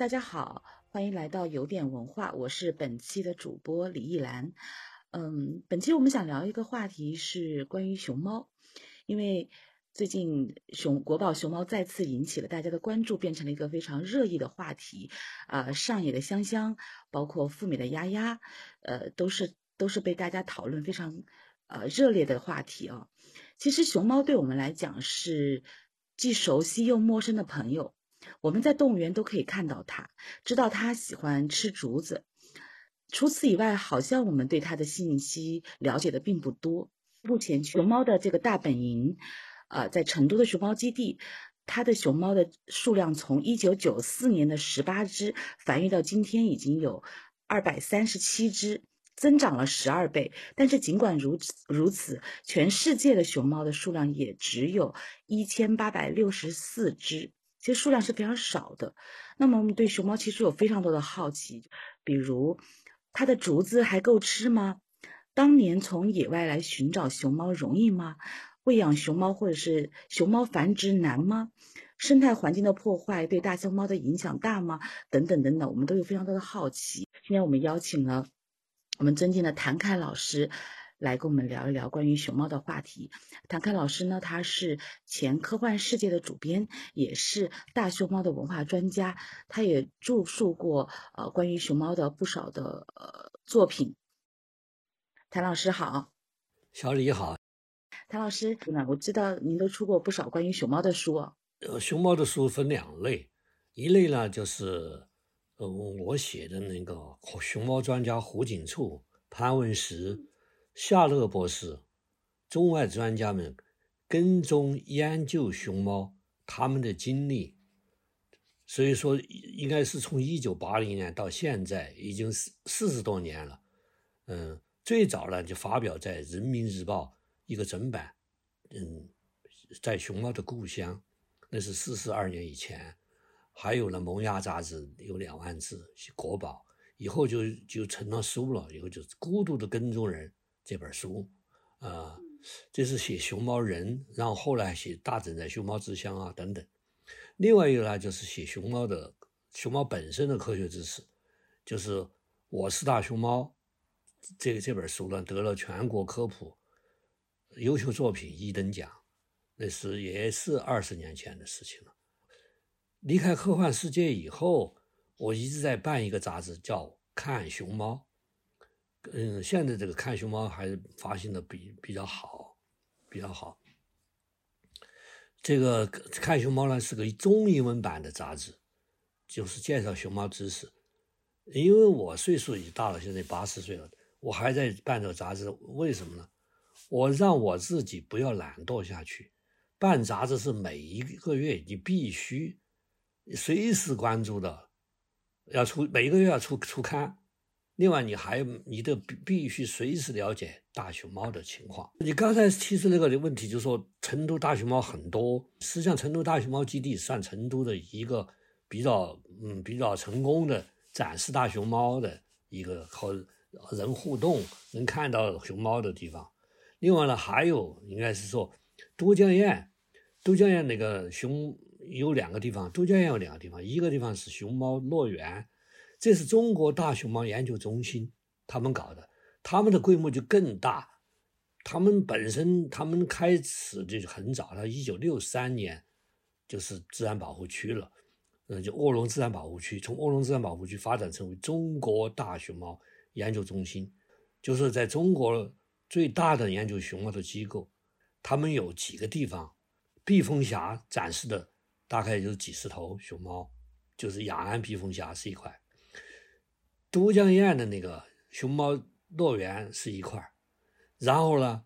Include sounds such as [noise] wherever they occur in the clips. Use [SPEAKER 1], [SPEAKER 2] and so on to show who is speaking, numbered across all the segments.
[SPEAKER 1] 大家好，欢迎来到有点文化，我是本期的主播李艺兰。嗯，本期我们想聊一个话题是关于熊猫，因为最近熊国宝熊猫再次引起了大家的关注，变成了一个非常热议的话题。啊，上野的香香，包括富美的丫丫，呃，都是都是被大家讨论非常呃热烈的话题啊。其实熊猫对我们来讲是既熟悉又陌生的朋友。我们在动物园都可以看到它，知道它喜欢吃竹子。除此以外，好像我们对它的信息了解的并不多。目前，熊猫的这个大本营，呃，在成都的熊猫基地，它的熊猫的数量从一九九四年的十八只繁育到今天已经有二百三十七只，增长了十二倍。但是，尽管如此，如此，全世界的熊猫的数量也只有一千八百六十四只。其实数量是非常少的。那么我们对熊猫其实有非常多的好奇，比如它的竹子还够吃吗？当年从野外来寻找熊猫容易吗？喂养熊猫或者是熊猫繁殖难吗？生态环境的破坏对大熊猫的影响大吗？等等等等，我们都有非常多的好奇。今天我们邀请了我们尊敬的谭凯老师。来跟我们聊一聊关于熊猫的话题。谭凯老师呢，他是前《科幻世界》的主编，也是大熊猫的文化专家，他也著述过呃关于熊猫的不少的呃作品。谭老师好，
[SPEAKER 2] 小李好。
[SPEAKER 1] 谭老师，那我知道您都出过不少关于熊猫的书。
[SPEAKER 2] 呃，熊猫的书分两类，一类呢就是呃我写的那个熊猫专家胡锦簇、潘文石。夏乐博士，中外专家们跟踪研究熊猫，他们的经历，所以说应该是从一九八零年到现在，已经四四十多年了。嗯，最早呢就发表在《人民日报》一个整版，嗯，在熊猫的故乡，那是四十二年以前。还有呢，《萌芽》杂志有两万字，国宝，以后就就成了书了，以后就是《孤独的跟踪人》。这本书，啊，这是写熊猫人，然后后来写大整在熊猫之乡啊等等。另外一个呢，就是写熊猫的熊猫本身的科学知识，就是《我是大熊猫》这个这本书呢，得了全国科普优秀作品一等奖，那是也是二十年前的事情了。离开科幻世界以后，我一直在办一个杂志，叫《看熊猫》。嗯，现在这个看熊猫还是发行的比比较好，比较好。这个看熊猫呢是个中英文版的杂志，就是介绍熊猫知识。因为我岁数已大了，现在八十岁了，我还在办这个杂志，为什么呢？我让我自己不要懒惰下去。办杂志是每一个月你必须随时关注的，要出每一个月要出出刊。另外，你还你得必必须随时了解大熊猫的情况。你刚才提出那个问题，就是说成都大熊猫很多，实际上成都大熊猫基地算成都的一个比较嗯比较成功的展示大熊猫的一个和人互动能看到熊猫的地方。另外呢，还有应该是说都江堰，都江堰那个熊有两个地方，都江堰有两个地方，一个地方是熊猫乐园。这是中国大熊猫研究中心他们搞的，他们的规模就更大。他们本身他们开始就很早，他一九六三年就是自然保护区了，嗯，就卧龙自然保护区，从卧龙自然保护区发展成为中国大熊猫研究中心，就是在中国最大的研究熊猫的机构。他们有几个地方，避风峡展示的大概就是几十头熊猫，就是雅安避风峡是一块。都江堰的那个熊猫乐园是一块然后呢，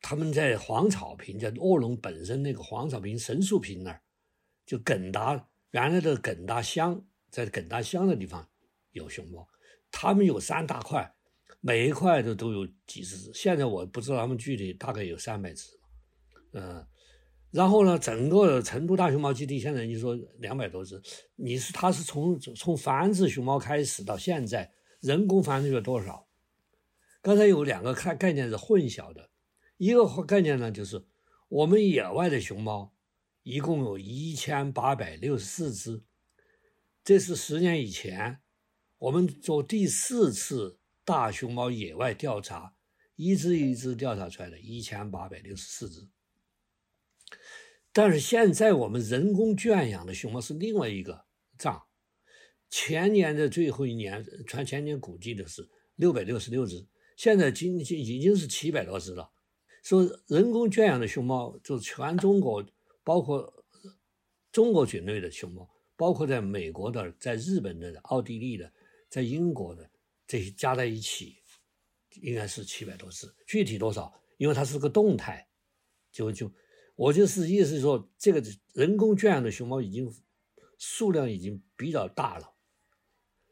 [SPEAKER 2] 他们在黄草坪，在卧龙本身那个黄草坪神树坪那儿，就耿达原来的耿达乡，在耿达乡的地方有熊猫，他们有三大块，每一块都都有几十只，现在我不知道他们具体大概有三百只，嗯。然后呢，整个成都大熊猫基地现在你说两百多只，你是它是从从繁殖熊猫开始到现在，人工繁殖了多少？刚才有两个概概念是混淆的，一个概念呢就是我们野外的熊猫一共有一千八百六十四只，这是十年以前，我们做第四次大熊猫野外调查，一只一只调查出来的一千八百六十四只。但是现在我们人工圈养的熊猫是另外一个账，前年的最后一年，传前年估计的是六百六十六只，现在今今已经是七百多只了。说人工圈养的熊猫，就全中国，包括中国境内的熊猫，包括在美国的、在日本的、奥地利的、在英国的这些加在一起，应该是七百多只。具体多少？因为它是个动态，就就。我就是意思是说，这个人工圈养的熊猫已经数量已经比较大了，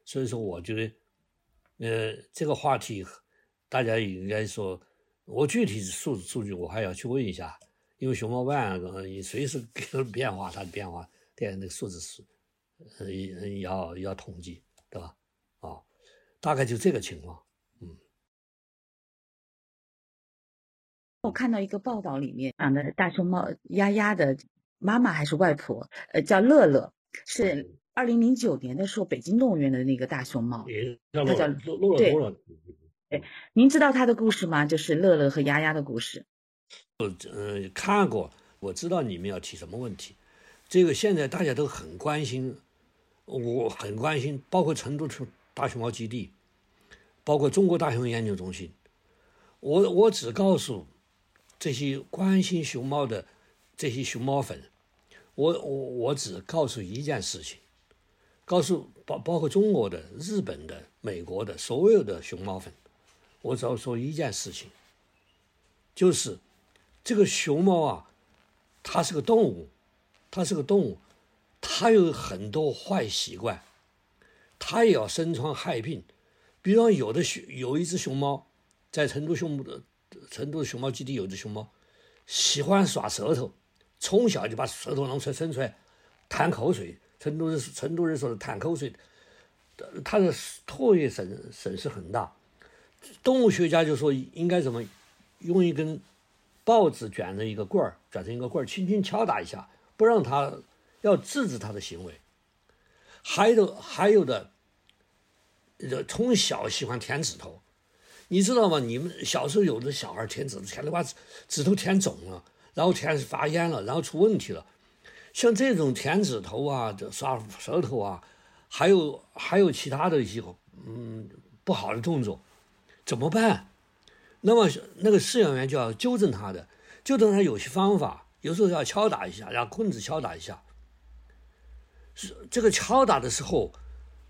[SPEAKER 2] 所以说我觉得，呃，这个话题大家应该说，我具体数数据我还要去问一下，因为熊猫办随时变化，它的变化，对那个数字是，呃，要要统计，对吧？啊，大概就这个情况。
[SPEAKER 1] 我看到一个报道里面讲的大熊猫丫丫的妈妈还是外婆，呃，叫乐乐，是二零零九年的时候北京动物园的那个大熊猫，
[SPEAKER 2] 它叫乐乐。对，
[SPEAKER 1] 对，您知道它的故事吗？就是乐乐和丫丫的故事。
[SPEAKER 2] 呃，看过，我知道你们要提什么问题。这个现在大家都很关心，我很关心，包括成都大熊猫基地，包括中国大熊研究中心。我我只告诉。这些关心熊猫的这些熊猫粉，我我我只告诉一件事情，告诉包包括中国的、日本的、美国的所有的熊猫粉，我只要说一件事情，就是这个熊猫啊，它是个动物，它是个动物，它有很多坏习惯，它也要身穿害病，比方有的熊有一只熊猫在成都熊猫的。成都熊猫基地有只熊猫，喜欢耍舌头，从小就把舌头弄出来伸出来，弹口水。成都人成都人说的弹口水，它的唾液损损失很大。动物学家就说应该怎么用一根报纸卷成一个棍儿，卷成一个棍儿，轻轻敲打一下，不让它要制止它的行为。还有还有的，从小喜欢舔指头。你知道吗？你们小时候有的小孩舔指头，舔的把指头舔肿了，然后舔发炎了，然后出问题了。像这种舔指头啊、刷舌头啊，还有还有其他的一些嗯不好的动作，怎么办？那么那个饲养员就要纠正他的，纠正他有些方法，有时候要敲打一下，让棍子敲打一下。是这个敲打的时候。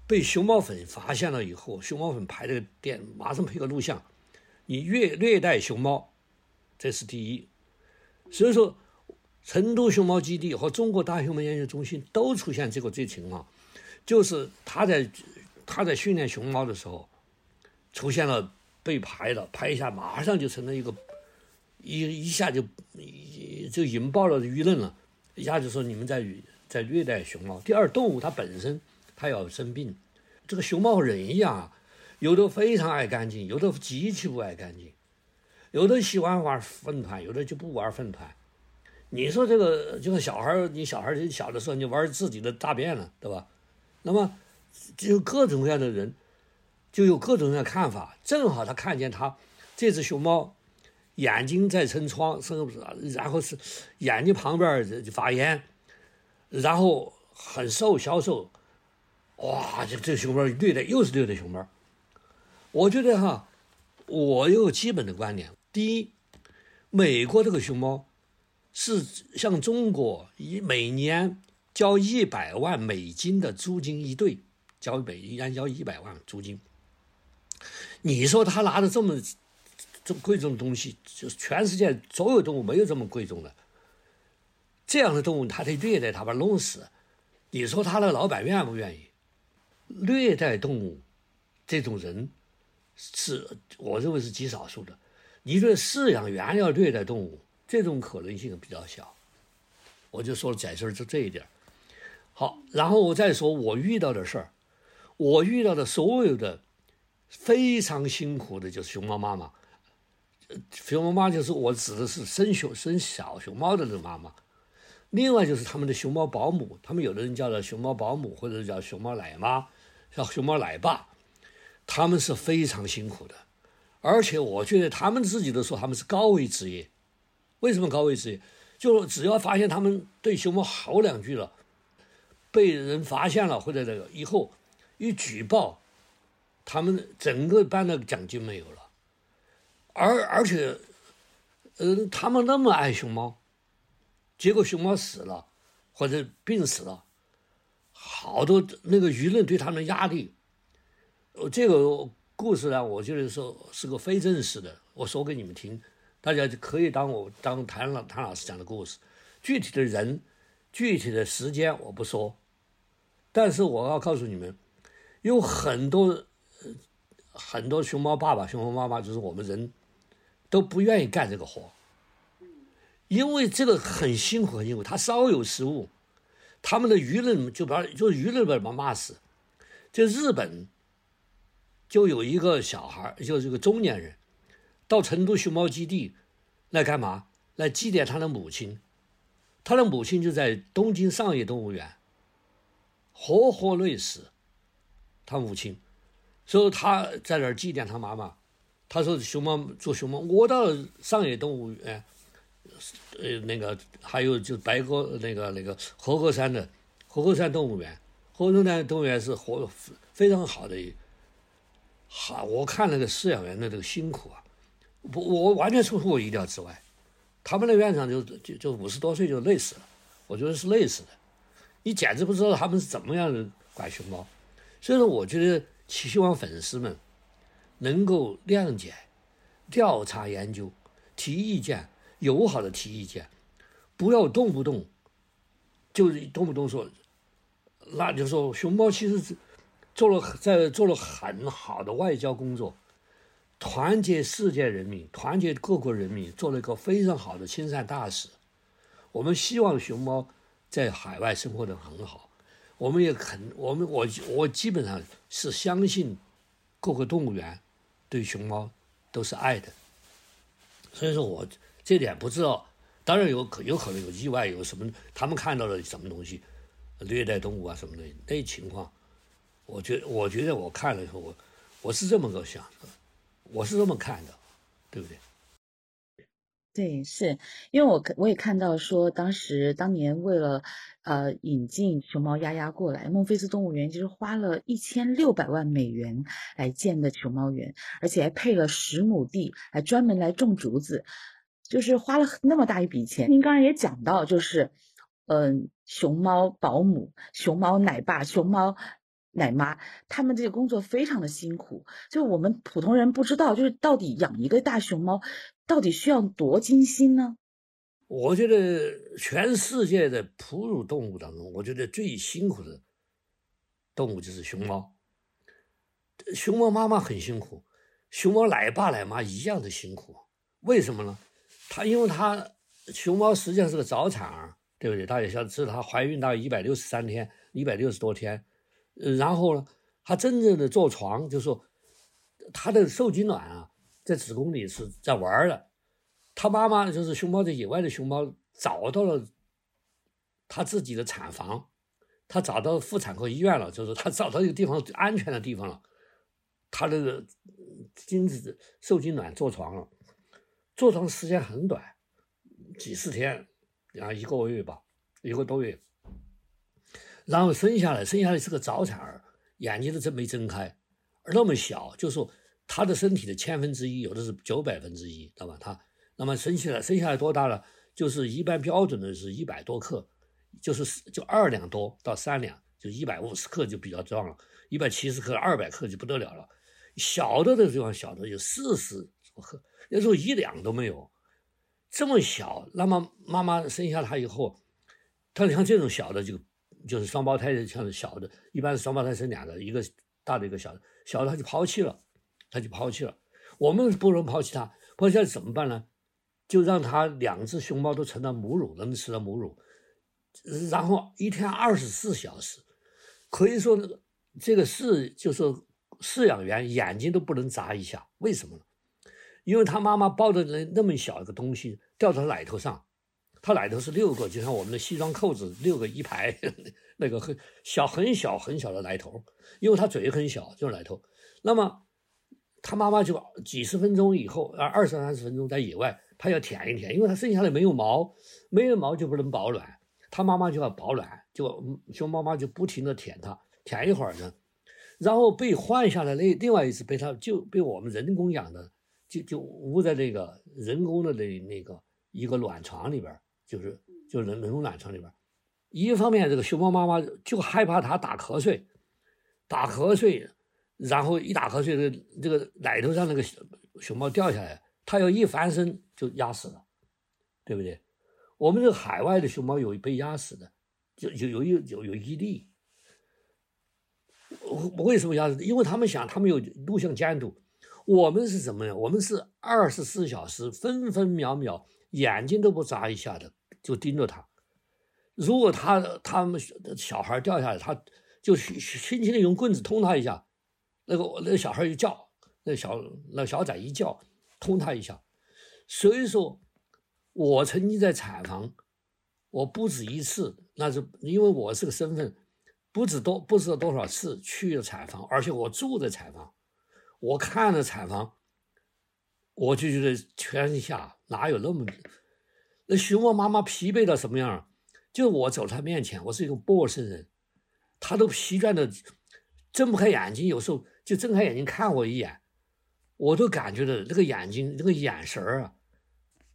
[SPEAKER 2] 被熊猫粉发现了以后，熊猫粉拍这个电，马上拍个录像。你虐虐待熊猫，这是第一。所以说，成都熊猫基地和中国大熊猫研究中心都出现这个这情况，就是他在他在训练熊猫的时候，出现了被拍了，拍一下马上就成了一个一一下就就引爆了舆论了，一下就说你们在在虐待熊猫。第二，动物它本身。他要生病，这个熊猫和人一样啊，有的非常爱干净，有的极其不爱干净，有的喜欢玩粪团，有的就不玩粪团。你说这个就像小孩，你小孩小的时候你玩自己的大便了，对吧？那么就各种各样的人就有各种各样的看法。正好他看见他这只熊猫眼睛在撑疮，是不是？然后是眼睛旁边发炎，然后很瘦，消瘦。哇，这这熊猫虐待又是虐待熊猫，我觉得哈，我有基本的观点。第一，美国这个熊猫是向中国以每年交一百万美金的租金一对，交每年交一百万租金。你说他拿着这么这贵重的东西，就是全世界所有动物没有这么贵重的，这样的动物他得虐待它，把它弄死。你说他那老板愿不愿意？虐待动物，这种人是我认为是极少数的。你说饲养员要虐待动物，这种可能性比较小。我就说在这儿就这一点。好，然后我再说我遇到的事儿。我遇到的所有的非常辛苦的，就是熊猫妈妈。熊猫妈就是我指的是生熊生小熊猫的那个妈妈。另外就是他们的熊猫保姆，他们有的人叫做熊猫保姆，或者叫熊猫奶妈，叫熊猫奶爸，他们是非常辛苦的，而且我觉得他们自己都说他们是高危职业。为什么高危职业？就只要发现他们对熊猫好两句了，被人发现了或者这个以后一举报，他们整个班的奖金没有了，而而且，嗯，他们那么爱熊猫，结果熊猫死了或者病死了，好多那个舆论对他们的压力，这个故事呢，我觉得说是个非正式的，我说给你们听。大家就可以当我当谭老谭老师讲的故事，具体的人、具体的时间我不说，但是我要告诉你们，有很多很多熊猫爸爸、熊猫妈妈，就是我们人都不愿意干这个活，因为这个很辛苦，很辛苦。他稍有失误，他们的舆论就把就舆论把他骂死。就日本就有一个小孩，就是个中年人。到成都熊猫基地来干嘛？来祭奠他的母亲。他的母亲就在东京上野动物园活活累死。他母亲，所以他在那儿祭奠他妈妈。他说：“熊猫做熊猫，我到上野动物园，呃，那个还有就白沟那个那个和歌山的和歌山动物园，和歌山动物园是活非常好的。好，我看那个饲养员的这个辛苦啊。”不，我完全出乎我意料之外。他们的院长就就就五十多岁就累死了，我觉得是累死的。你简直不知道他们是怎么样的管熊猫。所以说，我觉得希望粉丝们能够谅解、调查研究、提意见，友好的提意见，不要动不动就是动不动说，那就说熊猫其实是做了在做了很好的外交工作。团结世界人民，团结各国人民，做了一个非常好的亲善大使。我们希望熊猫在海外生活的很好。我们也肯，我们我我基本上是相信各个动物园对熊猫都是爱的。所以说我这点不知道，当然有可有可能有意外，有什么他们看到了什么东西虐待动物啊什么的那情况，我觉我觉得我看了以后，我我是这么个想的。我是这么看的，对不对？
[SPEAKER 1] 对，是因为我我也看到说，当时当年为了呃引进熊猫丫丫过来，孟菲斯动物园其实花了一千六百万美元来建的熊猫园，而且还配了十亩地，还专门来种竹子，就是花了那么大一笔钱。您刚才也讲到，就是嗯，熊猫保姆、熊猫奶爸、熊猫。奶妈，他们这个工作非常的辛苦，就我们普通人不知道，就是到底养一个大熊猫，到底需要多精心呢？
[SPEAKER 2] 我觉得全世界的哺乳动物当中，我觉得最辛苦的动物就是熊猫。熊猫妈妈很辛苦，熊猫奶爸奶妈一样的辛苦。为什么呢？它因为它熊猫实际上是个早产儿，对不对？大家晓得，是它怀孕到一百六十三天，一百六十多天。然后呢，它真正的坐床，就是说它的受精卵啊，在子宫里是在玩的。它妈妈就是熊猫在野外的熊猫，找到了它自己的产房，它找到妇产科医院了，就是它找到一个地方安全的地方了。它那个精子受精卵坐床了，坐床时间很短，几十天，然后一个月吧，一个多月。然后生下来，生下来是个早产儿，眼睛都睁没睁开，而那么小，就说他的身体的千分之一，有的是九百分之一，知道吧？他那么生下来，生下来多大了？就是一般标准的是一百多克，就是就二两多到三两，就一百五十克就比较壮了，一百七十克、二百克就不得了了。小的的地方小的有四十克，有时候一两都没有，这么小。那么妈妈生下他以后，他像这种小的就。就是双胞胎像小的，一般是双胞胎生两个，一个大的，一个小的，小的他就抛弃了，他就抛弃了。我们不能抛弃他，抛弃他怎么办呢？就让他两只熊猫都成了母乳，能吃到母乳，然后一天二十四小时，可以说这个饲就是饲养员眼睛都不能眨一下，为什么呢？因为他妈妈抱着那那么小一个东西掉到奶头上，它奶头是六个，就像我们的西装扣子六个一排，[laughs] 那个很小很小很小的奶头，因为它嘴很小，就是奶头。那么它妈妈就几十分钟以后，啊，二十三十分钟在野外，它要舔一舔，因为它生下来没有毛，没有毛就不能保暖，它妈妈就要保暖，就熊妈妈就不停的舔它，舔一会儿呢，然后被换下来那另外一只被它就被我们人工养的，就就捂在这个人工的那那个一个卵床里边。就是就人人工卵床里边，一方面这个熊猫妈妈就害怕它打瞌睡，打瞌睡，然后一打瞌睡，这这个奶头上那个熊猫掉下来，它要一翻身就压死了，对不对？我们这个海外的熊猫有被压死的，就有有有有有一例。为什么压死？因为他们想他们有录像监督，我们是什么呢？我们是二十四小时分分秒秒。眼睛都不眨一下的就盯着他，如果他他们小孩掉下来，他就轻轻的用棍子捅他一下，那个那个小孩一叫，那小那小崽一叫，捅他一下。所以说，我曾经在产房，我不止一次，那是因为我是个身份，不止多不知道多少次去了产房，而且我住在产房，我看了产房。我就觉得天下哪有那么那熊猫妈妈疲惫到什么样？就我走他面前，我是一个陌生人，他都疲倦的睁不开眼睛，有时候就睁开眼睛看我一眼，我都感觉到那个眼睛那个眼神儿啊，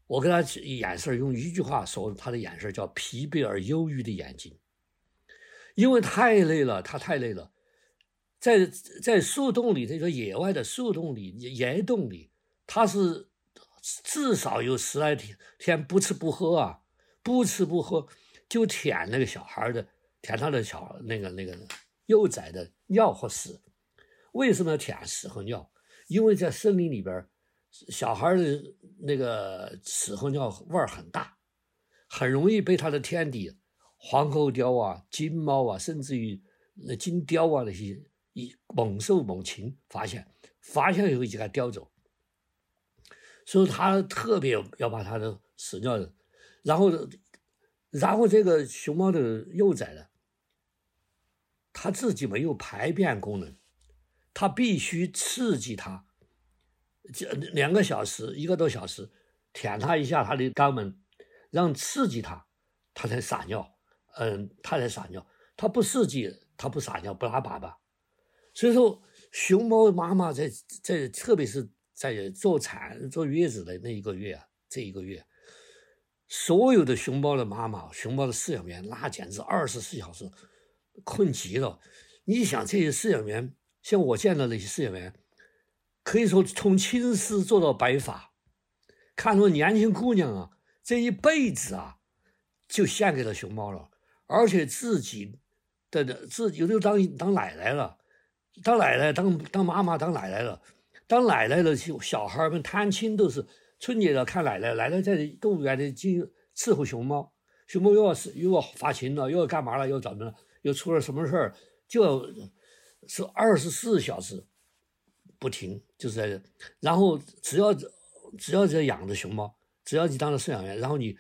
[SPEAKER 2] 我跟他眼神用一句话说，他的眼神叫疲惫而忧郁的眼睛，因为太累了，他太累了，在在树洞里，这个野外的树洞里、岩洞里。它是至少有十来天天不吃不喝啊，不吃不喝就舔那个小孩的，舔他的小那个那个幼崽的尿和屎。为什么要舔屎和尿？因为在森林里边，小孩的那个屎和尿味儿很大，很容易被他的天敌黄喉貂啊、金猫啊，甚至于那金雕啊那些一猛兽猛禽发现，发现以后就给它叼走。所以他特别要把他的屎尿，然后，然后这个熊猫的幼崽呢，它自己没有排便功能，它必须刺激它，这两个小时一个多小时，舔它一下它的肛门，让刺激它，它才撒尿，嗯，它才撒尿，它不刺激，它不撒尿，不拉粑粑。所以说，熊猫妈妈在在特别是。在坐产坐月子的那一个月啊，这一个月，所有的熊猫的妈妈、熊猫的饲养员，那简直二十四小时困极了。你想，这些饲养员，像我见到那些饲养员，可以说从青丝做到白发，看着年轻姑娘啊，这一辈子啊，就献给了熊猫了，而且自己的自己都当当奶奶了，当奶奶、当当妈妈、当奶奶了。当奶奶的小小孩们探亲都是春节了，看奶奶，奶奶在动物园里进伺候熊猫，熊猫又要是又要发情了，又要干嘛了，又怎么了，又出了什么事儿，就是二十四小时不停，就是在这，然后只要只要在养着熊猫，只要你当了饲养员，然后你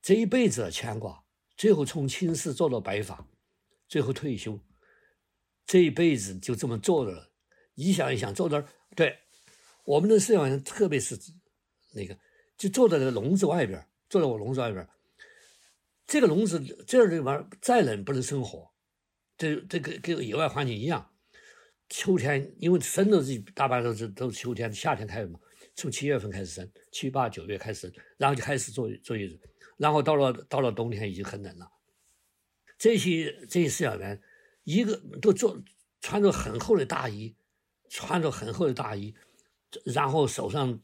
[SPEAKER 2] 这一辈子的牵挂，最后从青丝做到白发，最后退休，这一辈子就这么做着了。你想一想，坐那儿。对，我们的饲养员，特别是那个，就坐在那个笼子外边，坐在我笼子外边。这个笼子这儿地方再冷不能生火，这这个跟野外环境一样。秋天因为生的这大半都是都是秋天，夏天开始嘛，从七月份开始生，七八九月开始生，然后就开始坐坐月子，然后到了到了冬天已经很冷了。这些这些饲养员一个都做穿着很厚的大衣。穿着很厚的大衣，然后手上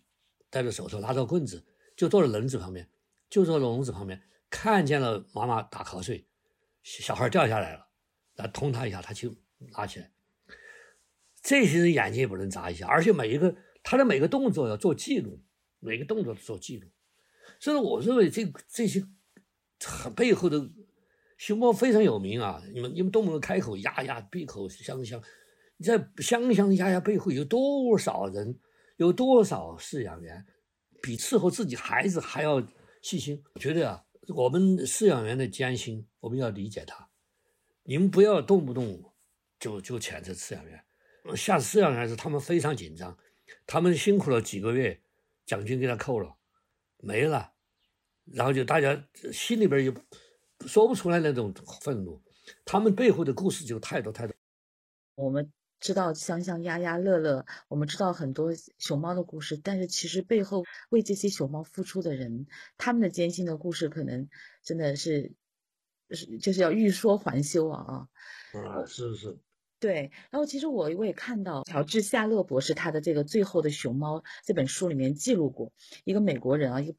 [SPEAKER 2] 戴着手套，拿着棍子，就坐在笼子旁边，就坐在笼子旁边，看见了妈妈打瞌睡，小孩掉下来了，来捅他一下，他就拿起来。这些人眼睛也不能眨一下，而且每一个他的每个动作要做记录，每个动作做记录。所以我认为这这些背后的熊猫非常有名啊！你们你们动不动开口呀呀，闭口香香。你在香香鸭鸭背后有多少人？有多少饲养员比伺候自己孩子还要细心？觉得啊，我们饲养员的艰辛，我们要理解他。你们不要动不动就就谴责饲养员，下饲养员是他们非常紧张，他们辛苦了几个月，奖金给他扣了，没了，然后就大家心里边就说不出来那种愤怒，他们背后的故事就太多太多。
[SPEAKER 1] 我们。知道香香、丫丫、乐乐，我们知道很多熊猫的故事，但是其实背后为这些熊猫付出的人，他们的艰辛的故事，可能真的是是就是要欲说还休啊
[SPEAKER 2] 啊！啊，是是。
[SPEAKER 1] 对，然后其实我我也看到乔治夏勒博士他的这个《最后的熊猫》这本书里面记录过一个美国人啊，一个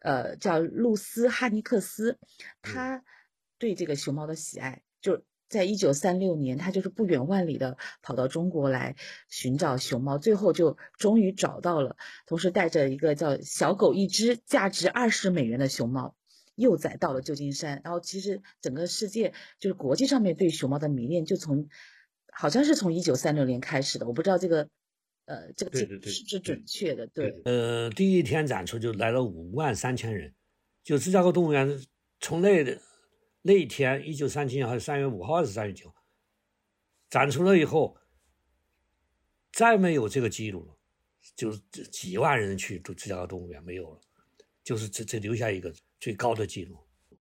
[SPEAKER 1] 呃叫露丝哈尼克斯，他对这个熊猫的喜爱就。在一九三六年，他就是不远万里的跑到中国来寻找熊猫，最后就终于找到了，同时带着一个叫小狗一只，价值二十美元的熊猫，幼崽到了旧金山。然后其实整个世界就是国际上面对熊猫的迷恋，就从好像是从一九三六年开始的，我不知道这个呃这个是不是准确的？对，
[SPEAKER 2] 呃，第一天展出就来了五万三千人，就芝加哥动物园从那的。那一天，一九三七年还是三月五号还是三月九，展出了以后，再没有这个记录了，就是几万人去芝加哥动物园没有了，就是这这留下一个最高的记录。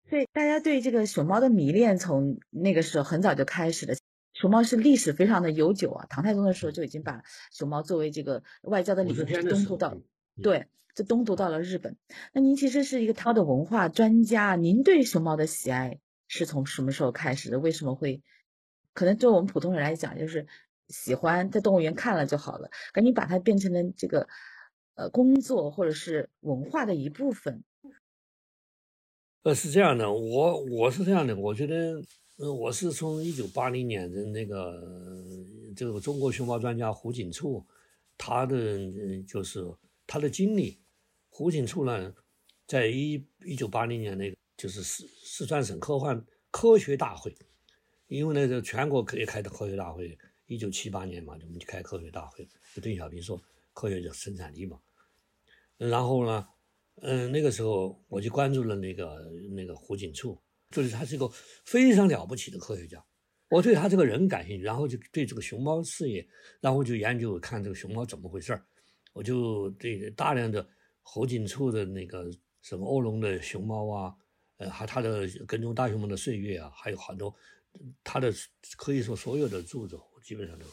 [SPEAKER 1] 所以大家对这个熊猫的迷恋从那个时候很早就开始了。熊猫是历史非常的悠久啊，唐太宗的时候就已经把熊猫作为这个外交的礼物东渡到，对。这东渡到了日本。那您其实是一个涛的文化专家，您对熊猫的喜爱？是从什么时候开始的？为什么会？可能对我们普通人来讲，就是喜欢在动物园看了就好了。赶紧把它变成了这个呃工作或者是文化的一部分。
[SPEAKER 2] 呃，是这样的，我我是这样的，我觉得，呃，我是从一九八零年的那个这个中国熊猫专家胡锦簇，他的就是他的经历。胡锦簇呢，在一一九八零年那个。就是四四川省科幻科学大会，因为呢，这全国可以开的科学大会，一九七八年嘛，我们就开科学大会，就邓小平说科学的生产力嘛。然后呢，嗯，那个时候我就关注了那个那个胡锦簇，就是他是一个非常了不起的科学家，我对他这个人感兴趣，然后就对这个熊猫事业，然后就研究看这个熊猫怎么回事儿，我就对大量的侯景处的那个什么欧龙的熊猫啊。呃，还他的跟踪大熊猫的岁月啊，还有很多他的可以说所有的著作，我基本上都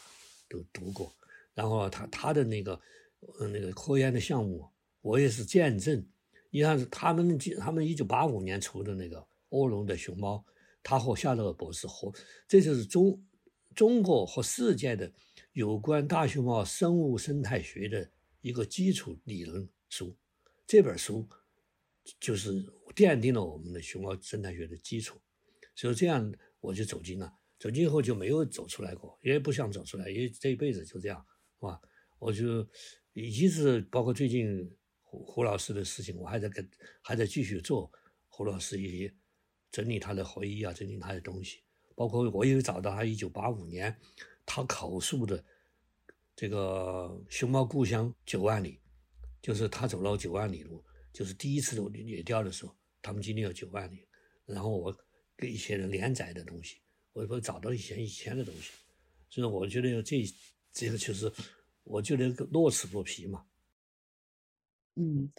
[SPEAKER 2] 都读过。然后他他的那个呃那个科研的项目，我也是见证。你看他们他们一九八五年出的那个欧龙的熊猫，他和夏勒博士和这就是中中国和世界的有关大熊猫生物生态学的一个基础理论书。这本书就是。奠定了我们的熊猫生态学的基础，所以这样我就走进了。走进后就没有走出来过，也不想走出来，因为这一辈子就这样，是吧？我就一直包括最近胡胡老师的事情，我还在跟还在继续做胡老师一些整理他的回忆啊，整理他的东西。包括我有找到他一九八五年他口述的这个熊猫故乡九万里，就是他走了九万里路，就是第一次野钓的时候。他们经历了九万里，然后我给一些人连载的东西，我会找到以前以前的东西，所以我觉得这这个就是我觉得乐此不疲嘛。
[SPEAKER 1] 嗯，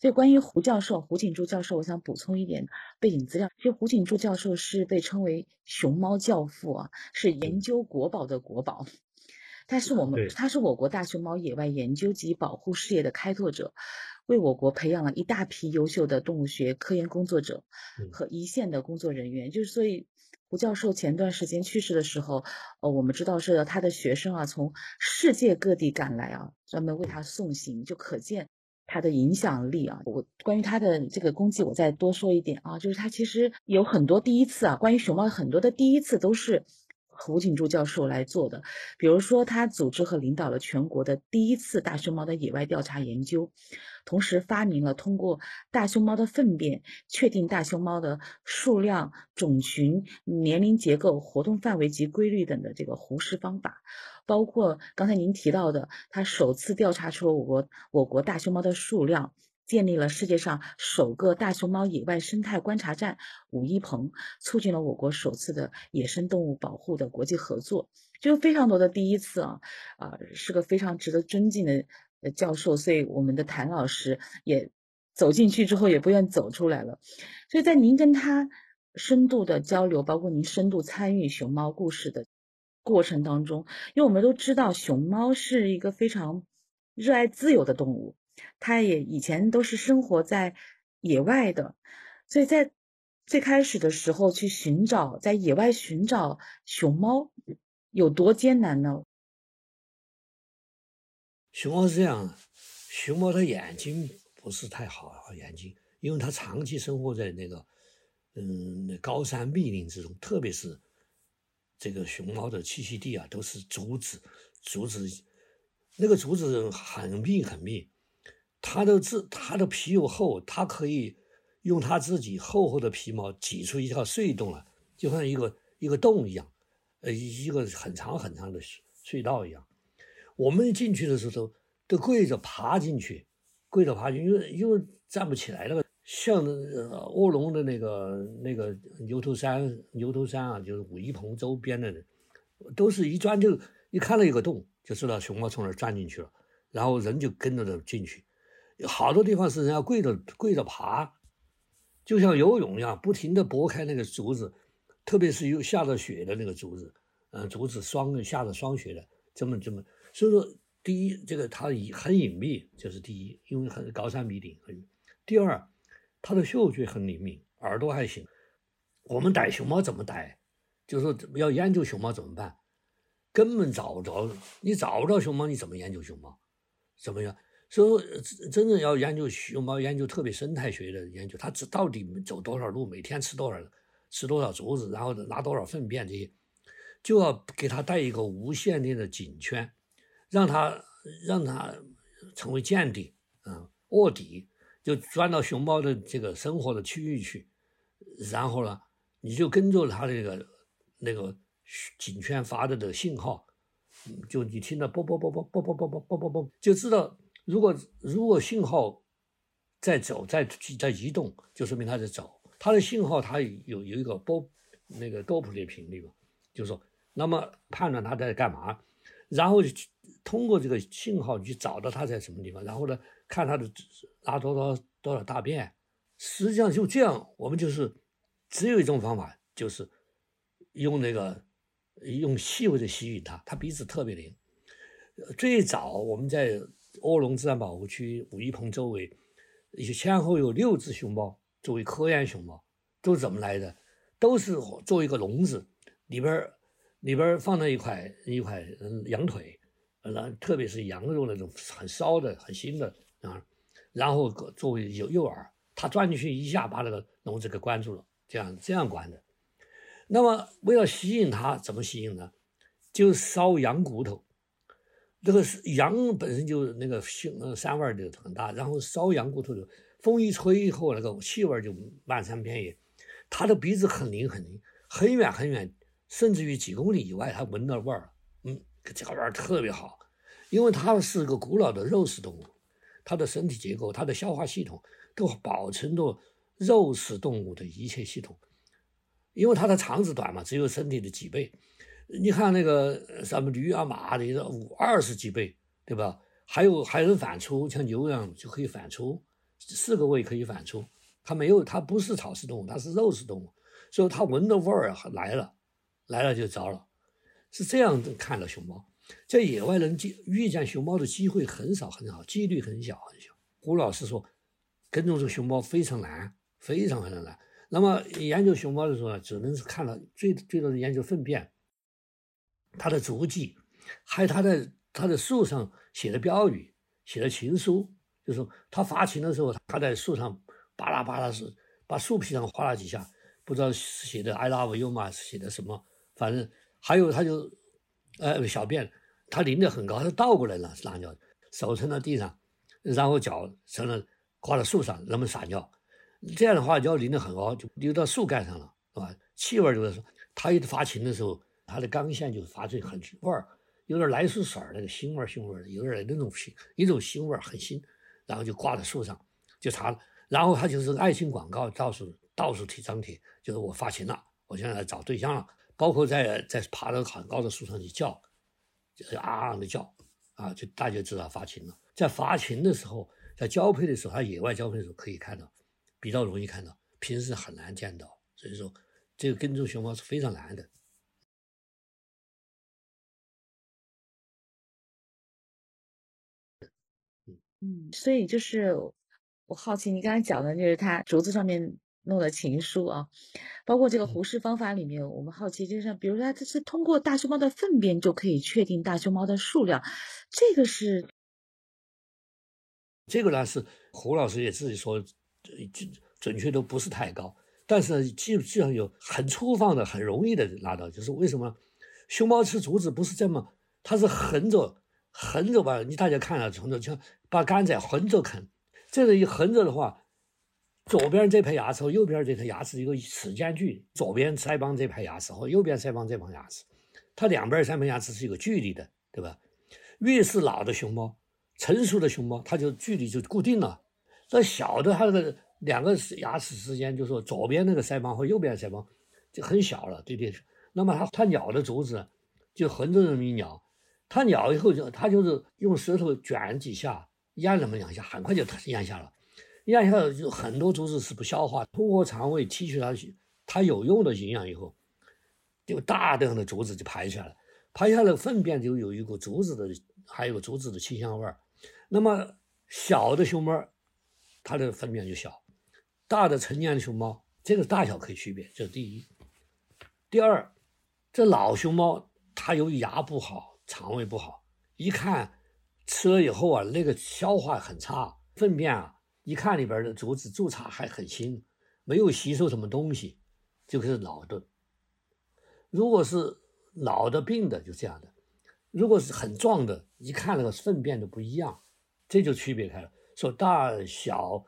[SPEAKER 1] 所以关于胡教授胡锦柱教授，我想补充一点背景资料。其实胡锦柱教授是被称为熊猫教父啊，是研究国宝的国宝，他是我们他是我国大熊猫野外研究及保护事业的开拓者。为我国培养了一大批优秀的动物学科研工作者和一线的工作人员，就是所以胡教授前段时间去世的时候，呃，我们知道是他的学生啊，从世界各地赶来啊，专门为他送行，就可见他的影响力啊。我关于他的这个功绩，我再多说一点啊，就是他其实有很多第一次啊，关于熊猫很多的第一次都是。胡锦柱教授来做的，比如说他组织和领导了全国的第一次大熊猫的野外调查研究，同时发明了通过大熊猫的粪便确定大熊猫的数量、种群、年龄结构、活动范围及规律等的这个胡适方法，包括刚才您提到的，他首次调查出了我国我国大熊猫的数量。建立了世界上首个大熊猫野外生态观察站武一棚，促进了我国首次的野生动物保护的国际合作，就非常多的第一次啊，啊，是个非常值得尊敬的教授，所以我们的谭老师也走进去之后也不愿走出来了，所以在您跟他深度的交流，包括您深度参与熊猫故事的过程当中，因为我们都知道熊猫是一个非常热爱自由的动物。它也以前都是生活在野外的，所以在最开始的时候去寻找，在野外寻找熊猫有多艰难呢？
[SPEAKER 2] 熊猫是这样，熊猫的眼睛不是太好，眼睛，因为它长期生活在那个嗯高山密林之中，特别是这个熊猫的栖息地啊，都是竹子，竹子那个竹子很密很密。它的自它的皮又厚，它可以用它自己厚厚的皮毛挤出一条隧洞来，就像一个一个洞一样，呃，一个很长很长的隧道一样。我们进去的时候都都跪着爬进去，跪着爬进去，因为因为站不起来了。像卧龙的那个那个牛头山，牛头山啊，就是武夷棚周边的，都是一钻就一看到一个洞，就知道熊猫从那儿钻进去了，然后人就跟着它进去。好多地方是人家跪着跪着爬，就像游泳一样，不停地拨开那个竹子，特别是又下着雪的那个竹子，嗯，竹子霜下着霜雪的，这么这么，所以说第一，这个它隐很隐秘，这是第一，因为很高山密林。很第二，它的嗅觉很灵敏，耳朵还行。我们逮熊猫怎么逮？就是说要研究熊猫怎么办？根本找不着，你找不着熊猫，你怎么研究熊猫？怎么样？所以说，真正要研究熊猫，研究特别生态学的研究，它到底走多少路，每天吃多少，吃多少竹子，然后拿多少粪便这些，就要给它带一个无线电的颈圈，让它让它成为间谍，嗯，卧底，就钻到熊猫的这个生活的区域去，然后呢，你就跟着它那个那个警犬发的的信号，就你听到啵啵啵啵啵啵啵啵啵啵啵，就知道。如果如果信号在走在在移动，就说明它在走。它的信号它有有一个波那个多普勒频率嘛，就是说，那么判断它在干嘛，然后通过这个信号去找到它在什么地方，然后呢看它的拉多少多少大便。实际上就这样，我们就是只有一种方法，就是用那个用细微的吸引它，它鼻子特别灵。最早我们在。卧龙自然保护区武夷棚周围，前后有六只熊猫作为科研熊猫，都是怎么来的？都是做一个笼子，里边里边放了一块一块羊腿，呃，特别是羊肉那种很烧的、很腥的啊，然后作为诱诱饵，它钻进去一下把那个笼子给关住了，这样这样关的。那么为了吸引它，怎么吸引呢？就烧羊骨头。这个羊本身就那个腥呃膻味就很大，然后烧羊骨头的风一吹以后，那个气味就漫山遍野。它的鼻子很灵很灵，很远很远，甚至于几公里以外，它闻到味儿，嗯，这个味儿特别好，因为它是个古老的肉食动物，它的身体结构、它的消化系统都保存着肉食动物的一切系统，因为它的肠子短嘛，只有身体的几倍。你看那个什么驴啊马的，五二十几倍，对吧？还有还有反刍，像牛一样就可以反刍，四个胃可以反刍。它没有，它不是草食动物，它是肉食动物，所以它闻的味儿来了，来了就着了。是这样看的熊猫，在野外能见遇见熊猫的机会很少很少，几率很小很小。胡老师说，跟踪这个熊猫非常难，非常非常难。那么研究熊猫的时候呢，只能是看到最最多的研究粪便。他的足迹，还有他在他的树上写的标语，写的情书，就是他发情的时候，他在树上巴拉巴拉是把树皮上划了几下，不知道写的 I love you 嘛，写的什么，反正还有他就，呃，小便，他淋得很高，他倒过来了撒尿，手撑到地上，然后脚成了挂在树上那么撒尿，这样的话尿淋得很高，就流到树干上了，是吧？气味就是它，一发情的时候。它的肛腺就发出很味儿，有点来树色儿那个腥味儿腥味儿，有点那种腥一种腥味儿很腥，然后就挂在树上，就查。然后他就是爱情广告，到处到处贴张贴，就是我发情了，我现在找对象了。包括在在爬到很高的树上去叫，就啊啊的叫，啊，就大家知道发情了。在发情的时候，在交配的时候，它野外交配的时候可以看到，比较容易看到，平时很难见到。所以说，这个跟踪熊猫是非常难的。
[SPEAKER 1] 嗯，所以就是我好奇，你刚才讲的就是它竹子上面弄的情书啊，包括这个胡适方法里面，我们好奇就是，比如说它是通过大熊猫的粪便就可以确定大熊猫的数量，这个是。
[SPEAKER 2] 这个呢是胡老师也自己说，准准确度不是太高，但是基基本上有很粗放的、很容易的拿到，就是为什么熊猫吃竹子不是这么，它是横着。横着吧，你大家看啊，从这像把杆子横着啃，这个一横着的话，左边这排牙齿和右边这排牙齿一个齿间距，左边腮帮这排牙齿和右边腮帮这排牙齿，它两边腮帮牙齿是一个距离的，对吧？越是老的熊猫，成熟的熊猫，它就距离就固定了。这小的它的两个牙齿之间，就是说左边那个腮帮和右边腮帮就很小了，对不对？那么它它咬的竹子就横着这么一咬。它咬以后就，它就是用舌头卷几下，咽那么两下，很快就咽下了。咽下了就很多竹子是不消化，通过肠胃提取它它有用的营养以后，就大量的竹子就排出来了。排下来粪便就有一股竹子的，还有竹子的清香味儿。那么小的熊猫，它的粪便就小；大的成年的熊猫，这个大小可以区别，这是第一。第二，这老熊猫它由于牙不好。肠胃不好，一看吃了以后啊，那个消化很差，粪便啊，一看里边的竹子柱茬还很新，没有吸收什么东西，就是老的。如果是老的病的，就这样的；如果是很壮的，一看那个粪便都不一样，这就区别开了。说大小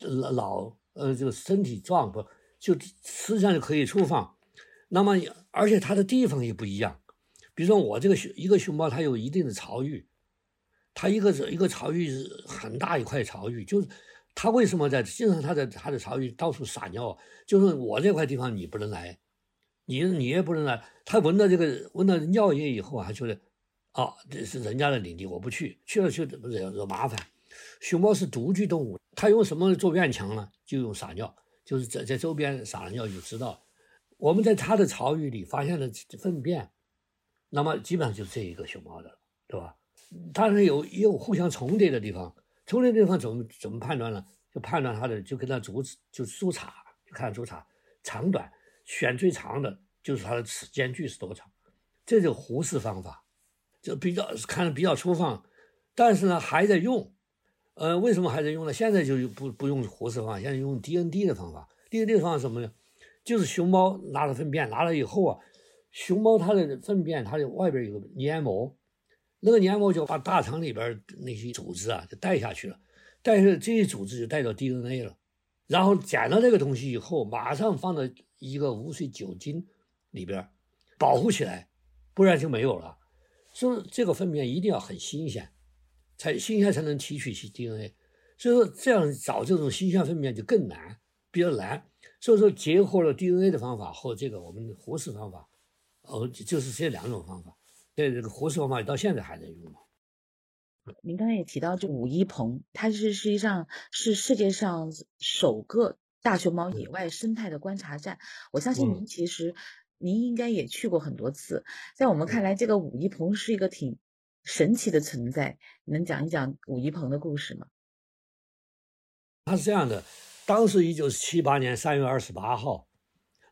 [SPEAKER 2] 老老呃，这个身体壮不就实际上就可以处放，那么而且它的地方也不一样。比如说我这个熊一个熊猫，它有一定的巢域，它一个一个巢域是很大一块巢域，就是他为什么在经常他在他的巢域到处撒尿，就是我这块地方你不能来，你你也不能来。他闻到这个闻到尿液以后啊，觉得哦这是人家的领地，我不去，去了就惹惹麻烦。熊猫是独居动物，它用什么做院墙呢？就用撒尿，就是在在周边撒了尿就知道。我们在它的巢域里发现了粪便。那么基本上就是这一个熊猫的，对吧？它是有也有互相重叠的地方，重叠的地方怎么怎么判断呢？就判断它的就跟它竹子就树杈，就看竹杈长短，选最长的就是它的齿间距是多长，这就胡适方法，就比较看着比较粗放，但是呢还在用，呃，为什么还在用呢？现在就不不用胡适方法，现在用 DND 的方法，DND 的方法什么呢？就是熊猫拿了粪便拿了以后啊。熊猫它的粪便，它的外边有个黏膜，那个黏膜就把大肠里边那些组织啊就带下去了，带着这些组织就带到 DNA 了，然后捡到这个东西以后，马上放到一个无水酒精里边保护起来，不然就没有了。所以这个粪便一定要很新鲜，才新鲜才能提取其 DNA。所以说这样找这种新鲜粪便就更难，比较难。所以说结合了 DNA 的方法和这个我们的活式方法。哦，就是这两种方法，对这个活式方法到现在还在用吗？
[SPEAKER 1] 您刚才也提到，这武一鹏，它是实际上是世界上首个大熊猫野外生态的观察站。我相信您其实您应该也去过很多次，在我们看来，这个武一鹏是一个挺神奇的存在。能讲一讲武一鹏的故事吗？
[SPEAKER 2] 它是这样的，当时一九七八年三月二十八号。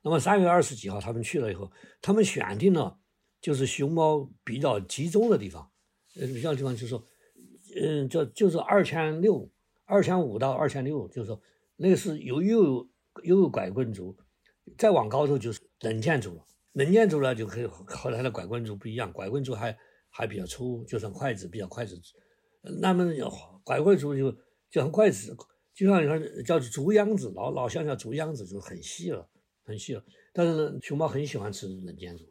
[SPEAKER 2] 那么三月二十几号，他们去了以后，他们选定了就是熊猫比较集中的地方，呃，比较地方就是说，嗯，就就是二千六、二千五到二千六，就是说那个是有又有又有拐棍族，再往高头就是冷箭族了。冷箭族呢就可以和它的拐棍族不一样，拐棍族还还比较粗，就像筷子比较筷子。那么拐棍族就就像筷子，就像叫竹秧子，老老乡叫竹秧子，就很细了。很细了，但是呢，熊猫很喜欢吃冷箭竹，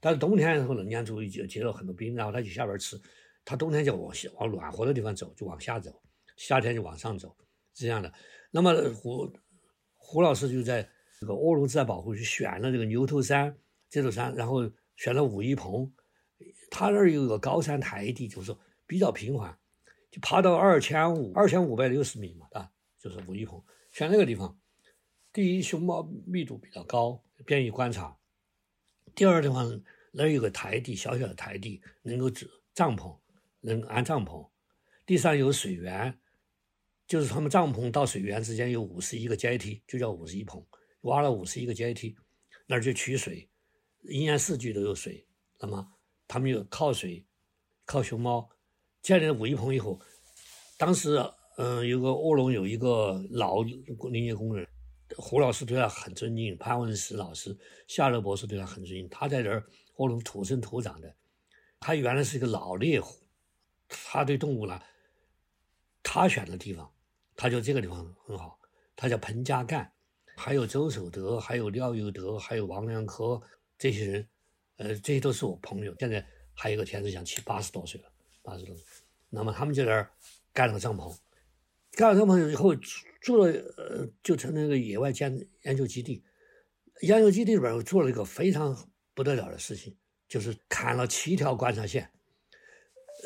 [SPEAKER 2] 但是冬天的时候冷箭竹结结了很多冰，然后它就下边吃，它冬天就往下往暖和的地方走，就往下走，夏天就往上走，这样的。那么胡胡老师就在这个卧龙自然保护区选了这个牛头山这座山，然后选了武夷棚，他那儿有一个高山台地，就是说比较平缓，就爬到二千五二千五百六十米嘛，啊，就是武夷棚选那个地方。第一，熊猫密度比较高，便于观察；第二地方那儿有个台地，小小的台地能够支帐篷，能安帐篷；第三有水源。就是他们帐篷到水源之间有五十一个阶梯，就叫五十一棚，挖了五十一个阶梯，那儿就取水，一年四季都有水。那么他们有靠水，靠熊猫建立了五一棚以后，当时嗯，有个卧龙有一个老林业工人，胡老师对他很尊敬，潘文石老师、夏乐博士对他很尊敬。他在这儿卧龙土生土长的，他原来是一个老猎户，他对动物呢，他选的地方。他就这个地方很好，他叫彭家干，还有周守德，还有廖有德，还有王良科这些人，呃，这些都是我朋友。现在还有一个田志祥，七八十多岁了，八十多岁。那么他们就在这儿盖了个帐篷，盖了帐篷以后住了，呃，就成那个野外建研究基地。研究基地里边做了一个非常不得了的事情，就是砍了七条观察线，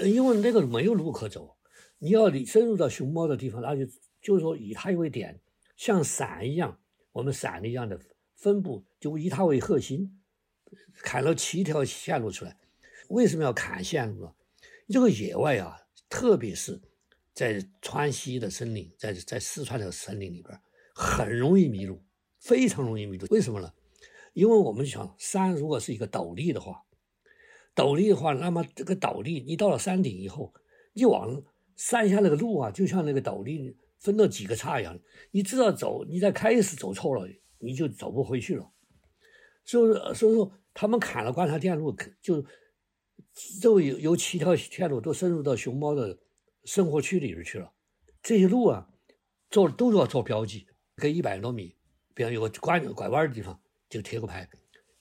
[SPEAKER 2] 因为那个没有路可走。你要你深入到熊猫的地方，那就就是说以它为点，像伞一样，我们伞一样的分布，就以它为核心，砍了七条线路出来。为什么要砍线路呢？这个野外啊，特别是在川西的森林，在在四川的森林里边，很容易迷路，非常容易迷路。为什么呢？因为我们想，山如果是一个陡立的话，陡立的话，那么这个陡立，你到了山顶以后，你往山下那个路啊，就像那个斗笠分了几个叉一样。你知道走，你在开始走错了，你就走不回去了。所以，所以说他们砍了观察电路，就就有有七条线路都深入到熊猫的生活区里边去了。这些路啊，做都要做标记，隔一百多米，比方有个拐拐弯的地方，就贴个牌，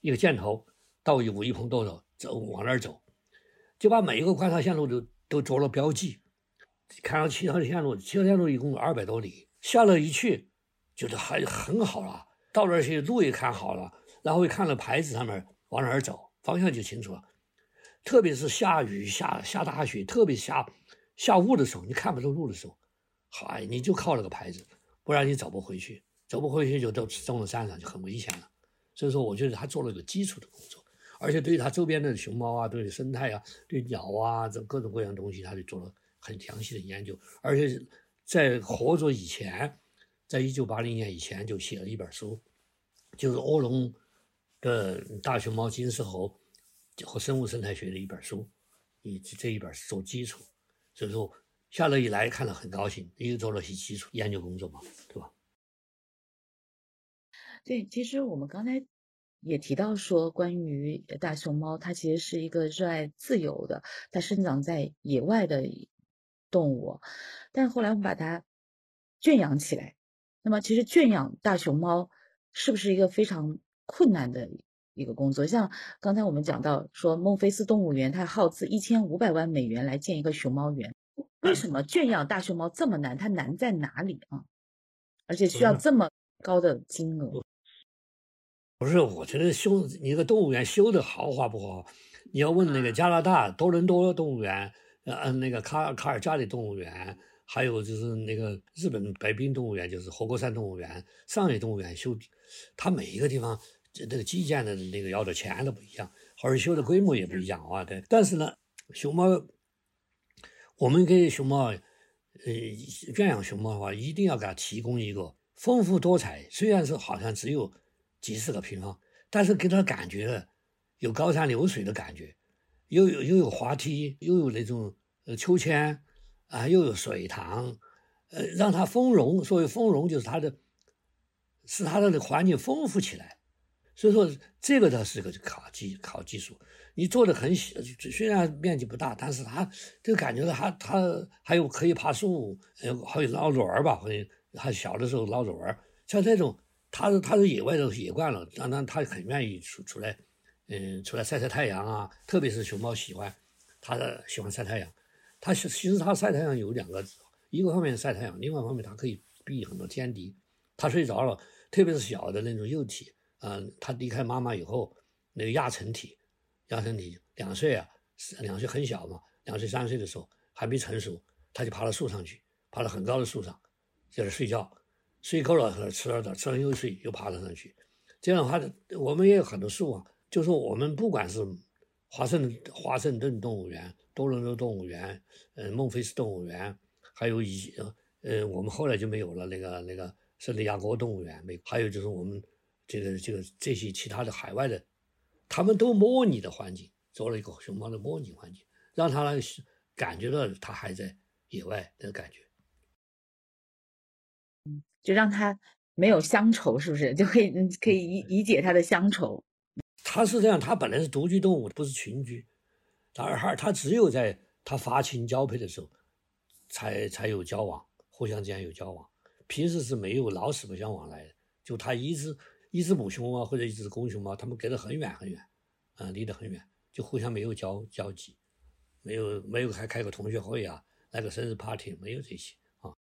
[SPEAKER 2] 一个箭头到五一棚多少走往那儿走，就把每一个观察线路都都做了标记。看了七条线路，七条线路一共二百多里，下了一去，觉得还很好了。到那儿去，路也看好了，然后又看了牌子上面往哪儿走，方向就清楚了。特别是下雨、下下大雪，特别下下雾的时候，你看不着路的时候，嗨，你就靠那个牌子，不然你走不回去，走不回去就到中了山上就很危险了。所以说，我觉得他做了一个基础的工作，而且对他周边的熊猫啊、对生态啊、对鸟啊这各种各样东西，他就做了。很详细的研究，而且在合作以前，在一九八零年以前就写了一本书，就是欧龙的大熊猫金丝猴和生物生态学的一本书，以这一本是做基础，所以说下来一来看了很高兴，又做了些基础研究工作嘛，对吧？
[SPEAKER 1] 对，其实我们刚才也提到说，关于大熊猫，它其实是一个热爱自由的，它生长在野外的。动物，但是后来我们把它圈养起来。那么，其实圈养大熊猫是不是一个非常困难的一个工作？像刚才我们讲到说，孟菲斯动物园它耗资一千五百万美元来建一个熊猫园，为什么圈养大熊猫这么难？它难在哪里啊？而且需要这么高的金额？
[SPEAKER 2] 不是，我觉得修你个动物园修的豪华不豪？你要问那个加拿大多伦多动物园。呃，那个卡卡尔加里动物园，还有就是那个日本白滨动物园，就是活过山动物园、上野动物园修，它每一个地方这这个基建的那个要的钱都不一样，而修的规模也不一样啊。对，但是呢，熊猫，我们给熊猫，呃，圈养熊猫的话，一定要给它提供一个丰富多彩，虽然是好像只有几十个平方，但是给它感觉有高山流水的感觉。又有又有滑梯，又有那种呃秋千，啊，又有水塘，呃，让它丰容。所谓丰容，就是它的，使它的环境丰富起来。所以说，这个它是个考技考技术。你做的很小，虽然面积不大，但是它这个感觉到它它还有可以爬树，呃，还有捞卵儿吧，好像还小的时候捞卵儿。像这种，它是它是野外的野惯了，当然它很愿意出出来。嗯，出来晒晒太阳啊，特别是熊猫喜欢，它的喜欢晒太阳。它其实它晒太阳有两个，一个方面晒太阳，另外一方面它可以避很多天敌。它睡着了，特别是小的那种幼体，嗯，他离开妈妈以后，那个亚成体，亚成体两岁啊，两岁很小嘛，两岁三岁的时候还没成熟，他就爬到树上去，爬到很高的树上，在那睡觉，睡够了吃了的，吃完又睡，又爬了上去。这样的话，我们也有很多树啊，就说我们不管是华盛华盛顿动物园、多伦多动物园、嗯，孟菲斯动物园，还有以呃，我们后来就没有了那个那个。圣地亚哥动物园，没还有就是我们这个这个这些其他的海外的，他们都模拟的环境，做了一个熊猫的模拟环境，让他呢感觉到他还在野外的感觉，
[SPEAKER 1] 嗯，就让他没有乡愁，是不是 [laughs] 就可以可以理理解他的乡愁？
[SPEAKER 2] 他是这样，他本来是独居动物，不是群居，而它它只有在他发情交配的时候，才才有交往，互相之间有交往。平时是没有老死不相往来的，就他一只一只母熊猫或者一只公熊猫，它们隔得很远很远，啊，离得很远，就互相没有交交集，没有没有还开个同学会啊，来个生日 party，没有这些啊。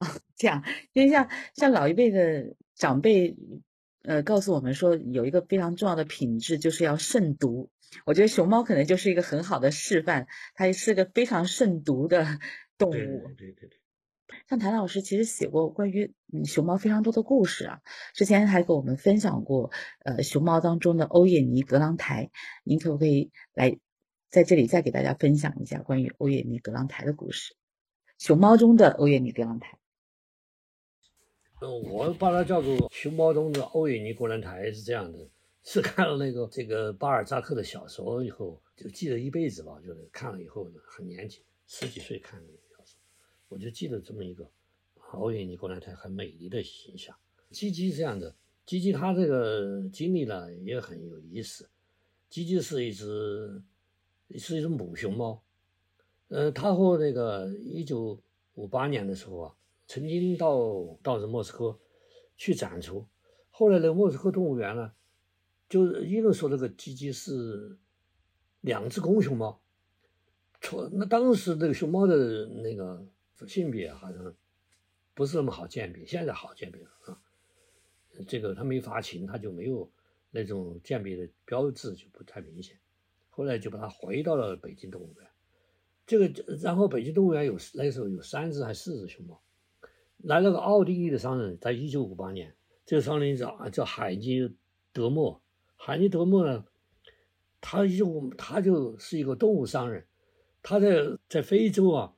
[SPEAKER 2] [laughs]
[SPEAKER 1] 这样，因为像像老一辈的长辈，呃，告诉我们说有一个非常重要的品质，就是要慎独。我觉得熊猫可能就是一个很好的示范，它是个非常慎独的动物。
[SPEAKER 2] 对对对对。
[SPEAKER 1] 像谭老师其实写过关于嗯熊猫非常多的故事啊，之前还给我们分享过，呃，熊猫当中的欧也尼格朗台，您可不可以来在这里再给大家分享一下关于欧也尼格朗台的故事？熊猫中的欧也尼格朗台。
[SPEAKER 2] 嗯，我把它叫做熊猫中的欧也尼格朗台是这样的，是看了那个这个巴尔扎克的小说以后就记得一辈子吧，就是看了以后呢很年轻，十几岁看的。我就记得这么一个欧耶尼格兰台很美丽的形象。吉吉这样的，吉吉它这个经历呢也很有意思。吉吉是一只是一只母熊猫，呃，它和那个一九五八年的时候啊，曾经到到这莫斯科去展出。后来呢，莫斯科动物园呢，就议论说这个吉吉是两只公熊猫。错，那当时那个熊猫的那个。性别好像不是那么好鉴别，现在好鉴别了啊。这个它没发情，它就没有那种鉴别的标志，就不太明显。后来就把它回到了北京动物园。这个然后北京动物园有那时候有三只还四只熊猫。来了个奥地利的商人，在一九五八年，这个商人叫啊叫海尼德莫。海尼德莫呢，他就他就是一个动物商人，他在在非洲啊。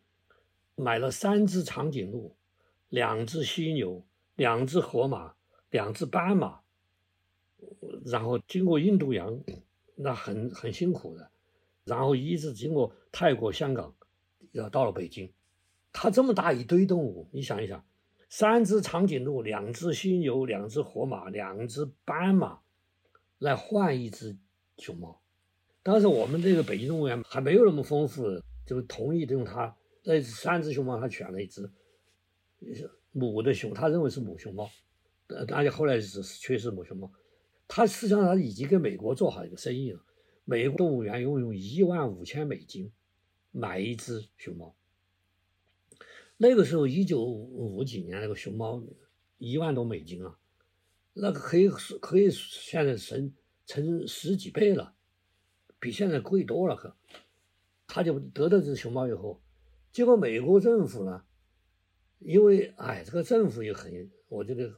[SPEAKER 2] 买了三只长颈鹿，两只犀牛，两只河马，两只斑马，然后经过印度洋，那很很辛苦的，然后一直经过泰国、香港，要到了北京。他这么大一堆动物，你想一想，三只长颈鹿，两只犀牛，两只河马，两只斑马，来换一只熊猫。当时我们这个北京动物园还没有那么丰富，就同意用它。那三只熊猫，他选了一只母的熊，他认为是母熊猫，呃，而且后来是确实母熊猫。他实际上他已经跟美国做好一个生意了，美国动物园用用一万五千美金买一只熊猫。那个时候一九五几年，那个熊猫一万多美金啊，那个可以可以现在成成十几倍了，比现在贵多了可。他就得到这只熊猫以后。结果美国政府呢，因为哎，这个政府也很，我觉得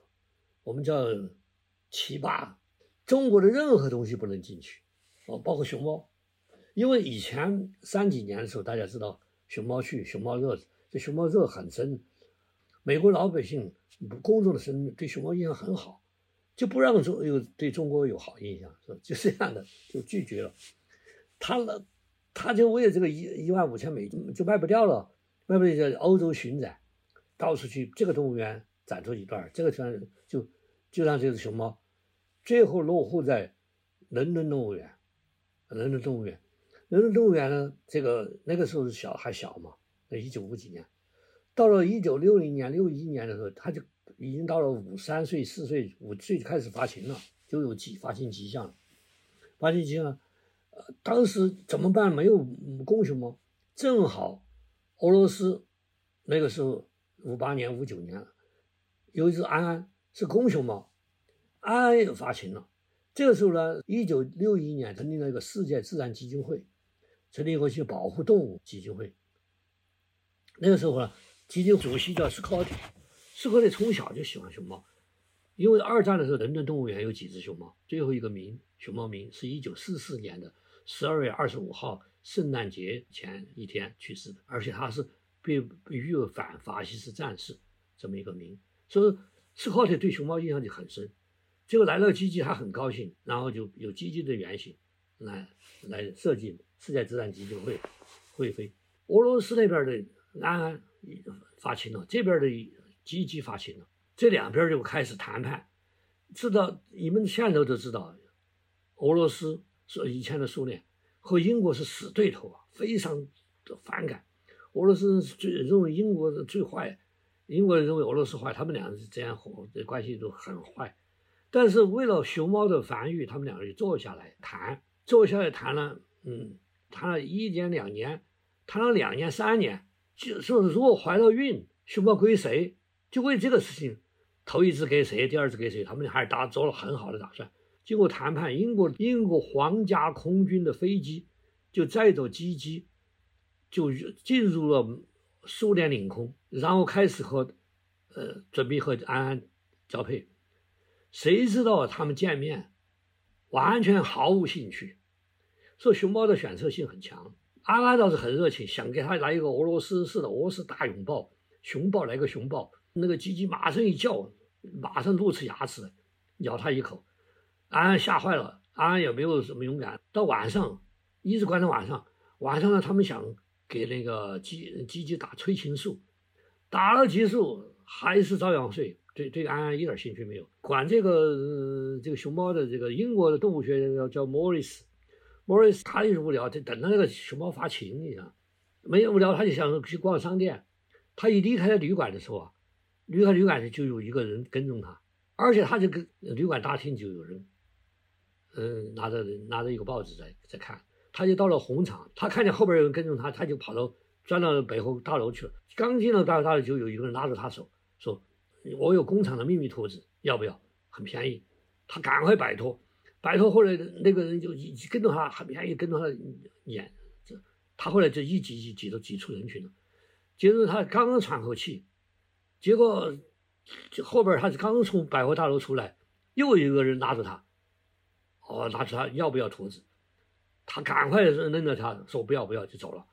[SPEAKER 2] 我们叫奇葩，中国的任何东西不能进去，哦，包括熊猫，因为以前三几年的时候，大家知道熊猫去熊猫热，这熊猫热很深，美国老百姓公众的生对熊猫印象很好，就不让中有对中国有好印象，是？就这样的就拒绝了，他了。他就为了这个一一万五千美金就卖不掉了，卖不掉就欧洲巡展，到处去这个动物园展出一段，这个圈就就让这只熊猫，最后落户在伦敦动物园，伦敦动物园，伦敦动物园呢，这个那个时候是小还小嘛，那一九五几年，到了一九六零年六一年的时候，他就已经到了五三岁四岁五岁就开始发情了，就有迹发情迹象了，发情迹象。当时怎么办？没有公熊猫，正好俄罗斯那个时候五八年、五九年，有一只安安是公熊猫，安安也发情了。这个时候呢，一九六一年成立了一个世界自然基金会，成立一个去保护动物基金会。那个时候呢，基金主席叫斯科特，斯科特从小就喜欢熊猫，因为二战的时候，伦敦动物园有几只熊猫，最后一个名熊猫名是一九四四年的十二月二十五号，圣诞节前一天去世的，而且他是被被誉为反法西斯战士这么一个名，所以斯科特对熊猫印象就很深。结果来了基基，他很高兴，然后就有基基的原型来来设计世界自然基金会会飞。俄罗斯那边的安安发情了，这边的基基发情了，这两边就开始谈判。知道你们现在都知道，俄罗斯说以前的苏联和英国是死对头啊，非常的反感。俄罗斯是最认为英国是最坏，英国人认为俄罗斯坏，他们俩是这样和这关系都很坏。但是为了熊猫的繁育，他们两个人坐下来谈，坐下来谈了，嗯，谈了一年两年，谈了两年三年，就说如果怀了孕，熊猫归谁？就为这个事情，头一只给谁，第二只给谁？他们还是打做了很好的打算。经过谈判，英国英国皇家空军的飞机就载着基基，就进入了苏联领空，然后开始和，呃，准备和安安交配。谁知道他们见面，完全毫无兴趣。说熊猫的选择性很强，安安倒是很热情，想给他来一个俄罗斯式的俄罗斯大拥抱，熊抱来个熊抱，那个鸡鸡马上一叫，马上露出牙齿，咬他一口。安安吓坏了，安安也没有什么勇敢。到晚上一直关到晚上，晚上呢，他们想给那个鸡鸡鸡打催情素，打了激素还是照样睡。对对，安安一点兴趣没有。管这个这个熊猫的这个英国的动物学家叫叫 Morris，Morris 他就是无聊，就等着那个熊猫发情，你想，没有无聊他就想去逛商店。他一离开旅馆的时候啊，离开旅馆就有一个人跟踪他，而且他就跟旅馆大厅就有人，嗯，拿着拿着一个报纸在在看。他就到了红场，他看见后边有人跟踪他，他就跑到钻到背后大楼去了。刚进了大楼，大楼就有一个人拉着他手说。我有工厂的秘密图纸，要不要？很便宜。他赶快摆脱，摆脱后来那个人就一跟着他，很便宜，跟着他撵。这他后来就一挤一挤都挤出人群了。接着他刚刚喘口气，结果就后边他刚从百货大楼出来，又有一个人拉着他，哦，拿出他要不要图纸？他赶快扔了他，说不要不要就走了。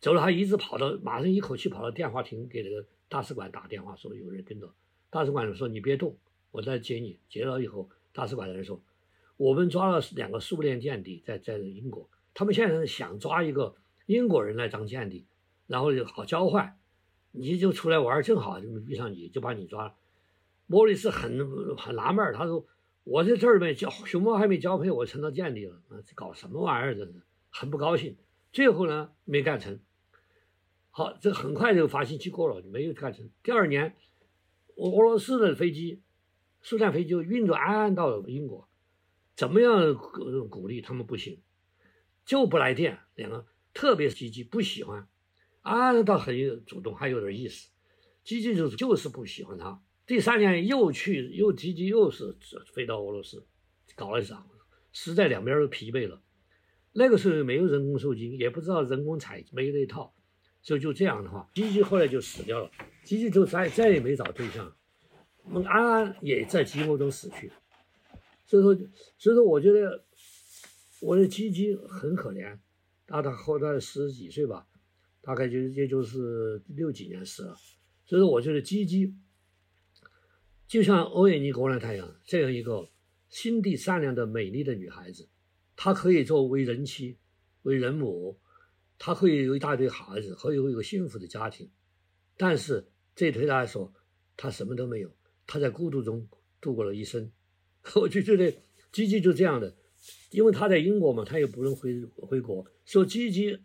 [SPEAKER 2] 走了，他一直跑到，马上一口气跑到电话亭给那个。大使馆打电话说有人跟着，大使馆说你别动，我在接你。接了以后，大使馆的人说，我们抓了两个苏联间谍在在英国，他们现在想抓一个英国人来当间谍，然后就好交换，你就出来玩正好就遇上你就把你抓了。莫里斯很很纳闷，他说我在这儿没交熊猫还没交配，我成了间谍了，这搞什么玩意儿？这是很不高兴。最后呢，没干成。好，这很快就发信息过了，没有干成。第二年，俄俄罗斯的飞机，苏联飞机运着安安到了英国，怎么样鼓励他们不行，就不来电。两个特别积极，不喜欢安安倒很有主动，还有点意思。积极就是就是不喜欢他。第三年又去又积极又是飞到俄罗斯，搞了一场，实在两边都疲惫了。那个时候没有人工受精，也不知道人工采没那套。所以就这样的话，吉吉后来就死掉了，吉吉就再再也没找对象，那安安也在寂寞中死去。所以说，所以说，我觉得我的吉吉很可怜，大概后来十几岁吧，大概就也就是六几年死了。所以说，我觉得吉吉就像欧也妮·格兰泰一样，这样一个心地善良的美丽的女孩子，她可以做为人妻，为人母。她可以有一大堆孩子，可以有一个幸福的家庭，但是这对他来说，他什么都没有。他在孤独中度过了一生。[laughs] 我就觉得吉吉就这样的，因为他在英国嘛，他也不能回回国。说吉吉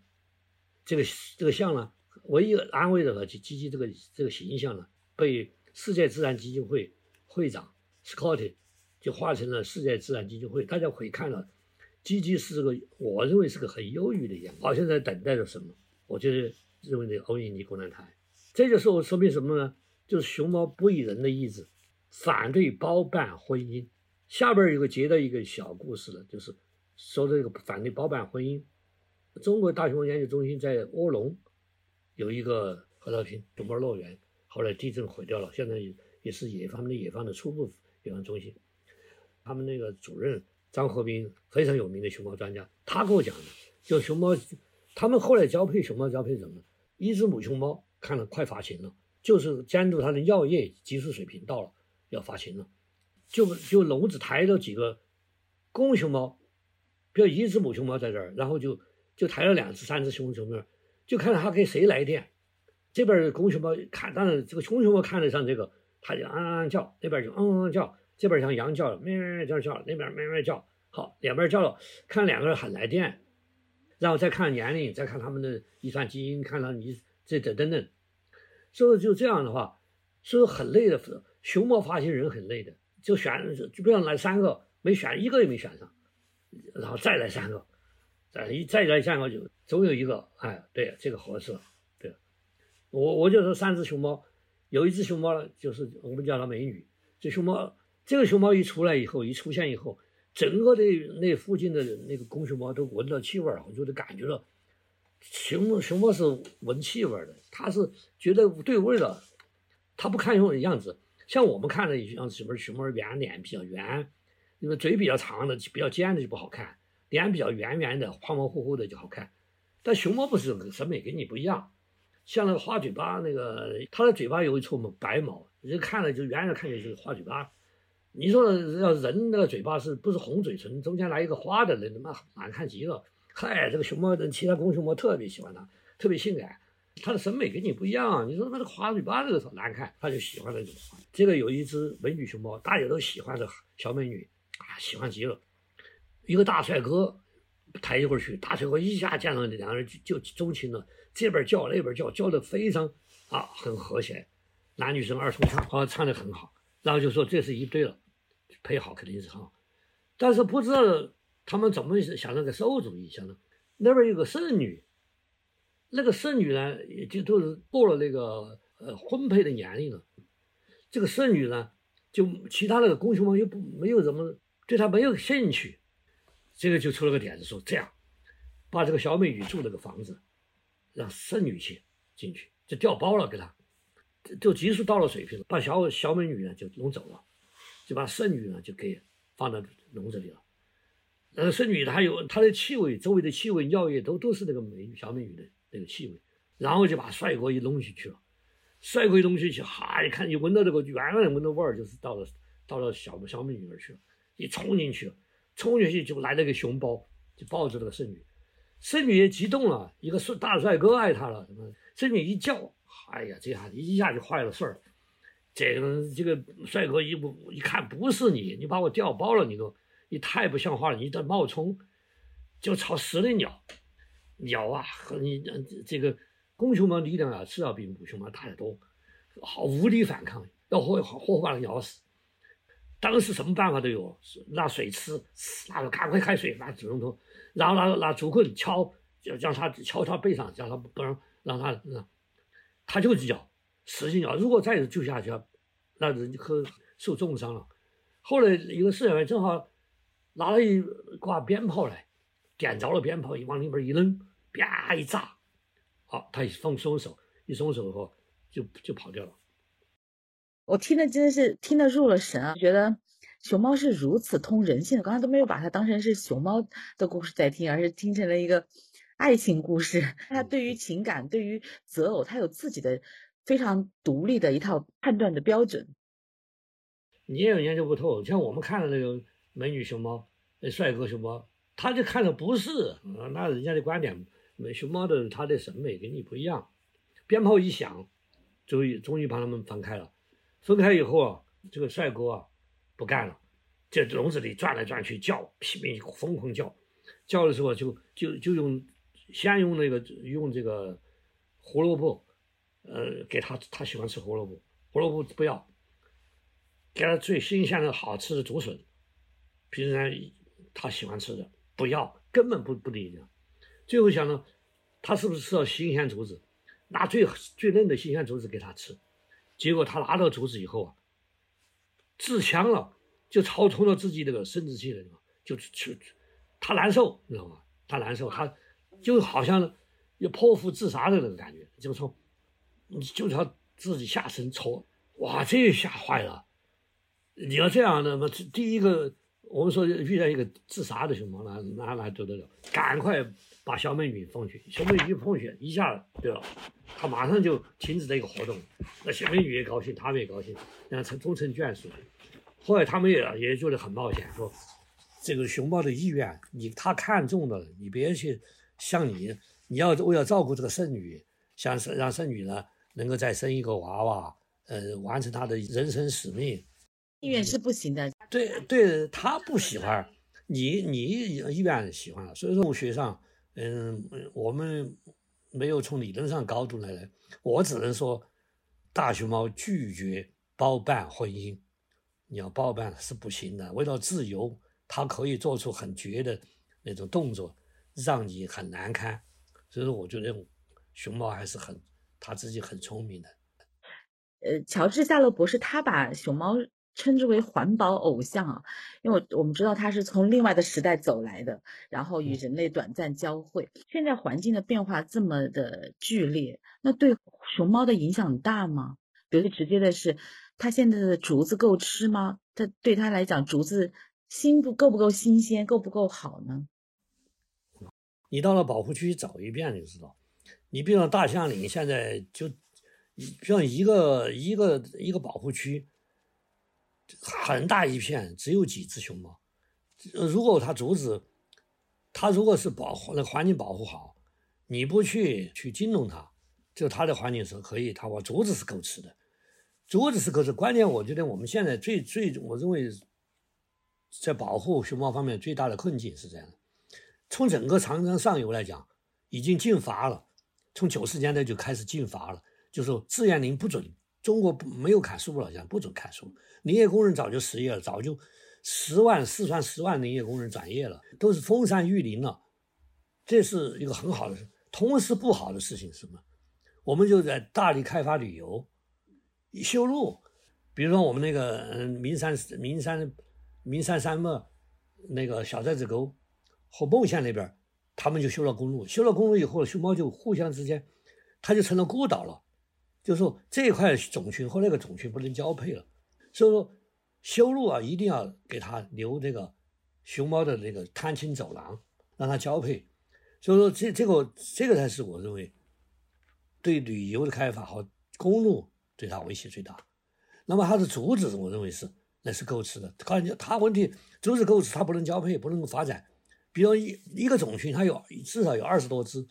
[SPEAKER 2] 这个这个像呢，唯一安慰的和吉吉这个这个形象呢，被世界自然基金会会长 Scotty 就画成了世界自然基金会，大家可以看到。基金是个，我认为是个很忧郁的样子，好像在等待着什么。我觉得认为这个欧印尼共产台。这就是我说明什么呢？就是熊猫不以人的意志，反对包办婚姻。下边有个接到一个小故事了，就是说这个反对包办婚姻。中国大熊猫研究中心在卧龙有一个何乐平熊猫乐园，后来地震毁掉了，现在也也是野放的野放的初步野放中心。他们那个主任张和平非常有名的熊猫专家，他跟我讲的，就熊猫，他们后来交配熊猫交配什么？一只母熊猫看了快发情了，就是监督它的尿液激素水平到了要发情了，就就笼子抬了几个公熊猫，比如一只母熊猫在这儿，然后就就抬了两只三只雄熊猫，就看它给谁来电。这边公熊猫看，当然这个雄熊猫看得上这个，它就啊啊叫，那边就嗯嗯叫。这边像羊叫了，咩咩叫叫，那边咩咩叫，好，两边叫了，看两个人很来电，然后再看年龄，再看他们的遗传基因，看到你这等等等，所以就这样的话，所以很累的。熊猫发现人很累的，就选就不要来三个，没选一个也没选上，然后再来三个，再一再来三个就总有一个，哎，对，这个合适，我我就说三只熊猫，有一只熊猫就是我们叫它美女，这熊猫。这个熊猫一出来以后，一出现以后，整个的那附近的那个公熊猫都闻到气味儿，我就得感觉到，熊熊猫是闻气味的，它是觉得对味的，它不看样样子，像我们看的样子，什么熊猫圆脸比较圆，因为嘴比较长的、比较尖的就不好看，脸比较圆圆的、胖胖乎乎的就好看。但熊猫不是审美跟你不一样，像那个花嘴巴那个，它的嘴巴有一撮白毛，人看了就远远看见就是花嘴巴。你说要人那个嘴巴是不是红嘴唇，中间来一个花的，人他妈难看极了。嗨，这个熊猫人，其他公熊猫特别喜欢它，特别性感。它的审美跟你不一样。你说它这花嘴巴这个难看，它就喜欢那种。这个有一只美女熊猫，大家都喜欢的小美女啊，喜欢极了。一个大帅哥抬一会儿去，大帅哥一下见到两个人就就钟情了，这边叫那边叫，叫的非常啊很和谐，男女生二重唱啊唱的很好，然后就说这是一对了。配好肯定是很好，但是不知道他们怎么想那个馊主意，想的那边有个剩女，那个剩女呢，也就都是过了那个呃婚配的年龄了。这个剩女呢，就其他那个公熊猫又不没有怎么对她没有兴趣，这个就出了个点子，说这样把这个小美女住那个房子，让剩女去进去，就调包了给他，就技术到了水平了，把小小美女呢就弄走了。就把剩女呢就给放到笼子里了，呃，剩女她有她的气味，周围的气味、尿液都都是那个美女小美女的那个气味，然后就把帅哥一弄进去了，帅哥一弄进去，哈，一看一闻到这个远远闻到味儿，就是到了到了小小美女那儿去了，一冲进去了，冲进去就来了个熊包，就抱着那个剩女，剩女也激动了，一个帅大帅哥爱她了，什么剩女一叫，哎呀，这下一下就坏了事儿。这个这个帅哥一不一看不是你，你把我调包了，你都你太不像话了，你在冒充，就朝死的鸟，鸟啊和你这个公熊猫力量啊是要比母熊猫大得多，好无力反抗，要活活把它咬死。当时什么办法都有，拿水吃，拿个赶快开水，拿水龙头，然后拿拿竹棍敲，就让他敲他背上，让他不让让他，他就是咬。使劲咬，如果再救下去，那人可受重伤了。后来一个饲养员正好拿了一挂鞭炮来，点着了鞭炮，往里边一扔，啪一炸，好，他一放松手，一松手后就就跑掉了。
[SPEAKER 1] 我听的真的是听得入了神啊，觉得熊猫是如此通人性的。刚才都没有把它当成是熊猫的故事在听，而是听成了一个爱情故事。它对于情感，对于择偶，它有自己的。非常独立的一套判断的标准，
[SPEAKER 2] 你也有研究不透。像我们看的那个美女熊猫、帅哥熊猫，他就看的不是，那人家的观点，美熊猫的他的审美跟你不一样。鞭炮一响，终于终于把他们分开了。分开以后啊，这个帅哥啊不干了，在笼子里转来转去叫，拼命疯狂叫。叫的时候就就就用先用那个用这个胡萝卜。呃，给他，他喜欢吃胡萝卜，胡萝卜不要，给他最新鲜的好吃的竹笋，平时他喜欢吃的不要，根本不不理你。最后想呢，他是不是吃到新鲜竹子？拿最最嫩的新鲜竹子给它吃，结果它拿到竹子以后啊，自强了，就超出了自己这个生殖器的地方，就去，它难受，你知道吗？他难受，他就好像要剖腹自杀的那个感觉，就说，就是要自己下身抽，哇，这吓坏了！你要这样的嘛，第一个我们说遇到一个自杀的熊猫，那那那得得了，赶快。把小美女放去，小美女一放血，一下对了，他马上就停止这个活动。那小美女也高兴，他们也高兴，然后成终成眷属。后来他们也也觉得很冒险，说这个熊猫的意愿，你他看中的，你别去像你，你要为了照顾这个剩女，想让剩女呢能够再生一个娃娃，呃，完成他的人生使命，
[SPEAKER 1] 意愿是不行的。
[SPEAKER 2] 对对，他不喜欢你，你意愿喜欢了，所以说学上。嗯，我们没有从理论上高度来来，我只能说，大熊猫拒绝包办婚姻，你要包办是不行的。为了自由，它可以做出很绝的那种动作，让你很难堪。所以说，我觉得熊猫还是很他自己很聪明的。
[SPEAKER 1] 呃，乔治夏洛博士他把熊猫。称之为环保偶像啊，因为我们知道它是从另外的时代走来的，然后与人类短暂交汇。现在环境的变化这么的剧烈，那对熊猫的影响大吗？比如直接的是，它现在的竹子够吃吗？它对它来讲，竹子新不够不够新鲜，够不够好呢？
[SPEAKER 2] 你到了保护区找一遍就知道。你比如大象岭现在就，像一个一个一个保护区。很大一片，只有几只熊猫。如果它竹子，它如果是保护那环境保护好，你不去去惊动它，就它的环境是可以，它我竹子是够吃的，竹子是够吃。关键我觉得我们现在最最，我认为在保护熊猫方面最大的困境是这样的：从整个长江上游来讲，已经禁伐了，从九十年代就开始禁伐了，就是自然林不准。中国没有砍树了，讲不准砍树。林业工人早就失业了，早就十万四川十万林业工人转业了，都是封山育林了。这是一个很好的事。同时不好的事情是什么？我们就在大力开发旅游，修路。比如说我们那个嗯，名山名山名山山脉那个小寨子沟和孟县那边，他们就修了公路。修了公路以后，熊猫就互相之间，它就成了孤岛了。就是说这一块种群和那个种群不能交配了，所以说修路啊一定要给它留这个熊猫的那个探亲走廊，让它交配。所以说这这个这个才是我认为对旅游的开发和公路对它威胁最大。那么它的竹子，我认为是那是够吃的。关键它问题竹子够吃，它不能交配，不能发展。比如一一个种群，它有至少有二十多只，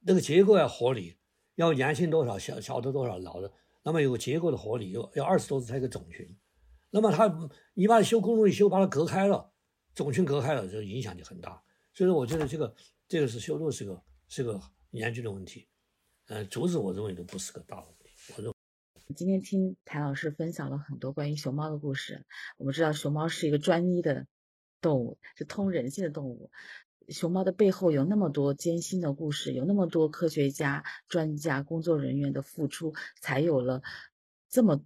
[SPEAKER 2] 那个结构要合理。要年轻多少，小小的多少，老的，那么有结构的合理，要要二十多只才一个种群，那么它你把它修公路一修，把它隔开了，种群隔开了，就影响就很大。所以说，我觉得这个这个是修路是个是个严峻的问题。嗯，竹子我认为都不是个大问题。我认
[SPEAKER 1] 今天听谭老师分享了很多关于熊猫的故事，我们知道熊猫是一个专一的动物，是通人性的动物。熊猫的背后有那么多艰辛的故事，有那么多科学家、专家、工作人员的付出，才有了这么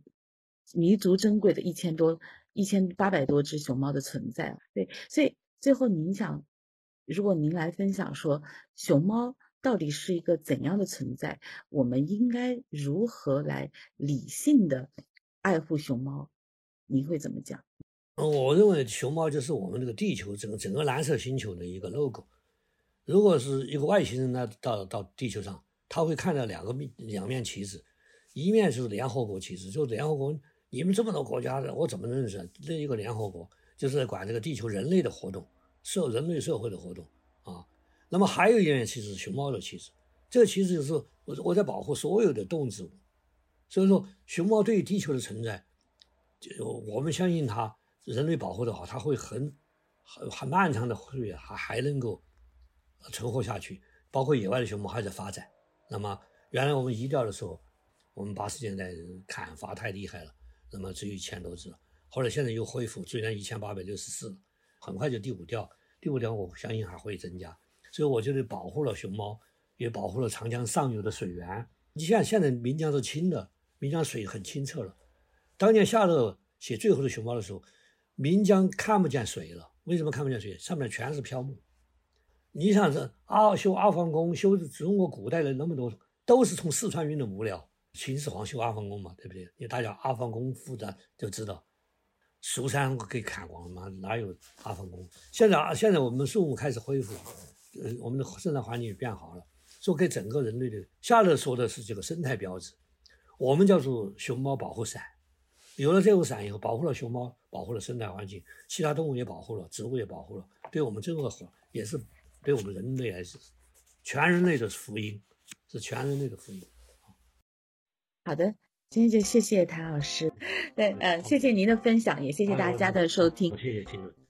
[SPEAKER 1] 弥足珍贵的一千多、一千八百多只熊猫的存在。对，所以最后您想，如果您来分享说，熊猫到底是一个怎样的存在？我们应该如何来理性的爱护熊猫？您会怎么讲？
[SPEAKER 2] 我认为熊猫就是我们这个地球整个整个蓝色星球的一个 logo。如果是一个外星人呢，到到地球上，他会看到两个面两面旗帜，一面是联合国旗帜，就是联合国，你们这么多国家的，我怎么认识？这一个联合国就是管这个地球人类的活动，社人类社会的活动啊。那么还有一面旗帜是熊猫的旗帜，这个旗帜就是我我在保护所有的动植物。所以说，熊猫对于地球的存在，就我们相信它。人类保护的好，它会很很很漫长的岁月还还能够存活下去。包括野外的熊猫还在发展。那么原来我们移掉的时候，我们八十年代砍伐太厉害了，那么只有一千多只。后来现在又恢复，虽然一千八百六十四，很快就第五调。第五调我相信还会增加。所以我觉得保护了熊猫，也保护了长江上游的水源。你像现在岷江是清的，岷江水很清澈了。当年夏勒写最后的熊猫的时候，岷江看不见水了。为什么看不见水？上面全是漂木。你想这阿修阿房宫，修中国古代的那么多，都是从四川运的木料。秦始皇修阿房宫嘛，对不对？你大家阿房宫复杂就知道，蜀山给砍光了嘛，哪有阿房宫？现在啊，现在我们树木开始恢复，呃，我们的生态环境也变好了，说给整个人类的。夏勒说的是这个生态标志，我们叫做熊猫保护伞。有了这个伞以后，保护了熊猫，保护了生态环境，其他动物也保护了，植物也保护了，对我们这个也是对我们人类还是全人类的福音，是全人类的福音。
[SPEAKER 1] 好的，今天就谢谢谭老师，对，呃，谢谢您的分享，也谢谢大家的收听，
[SPEAKER 2] 谢谢听众。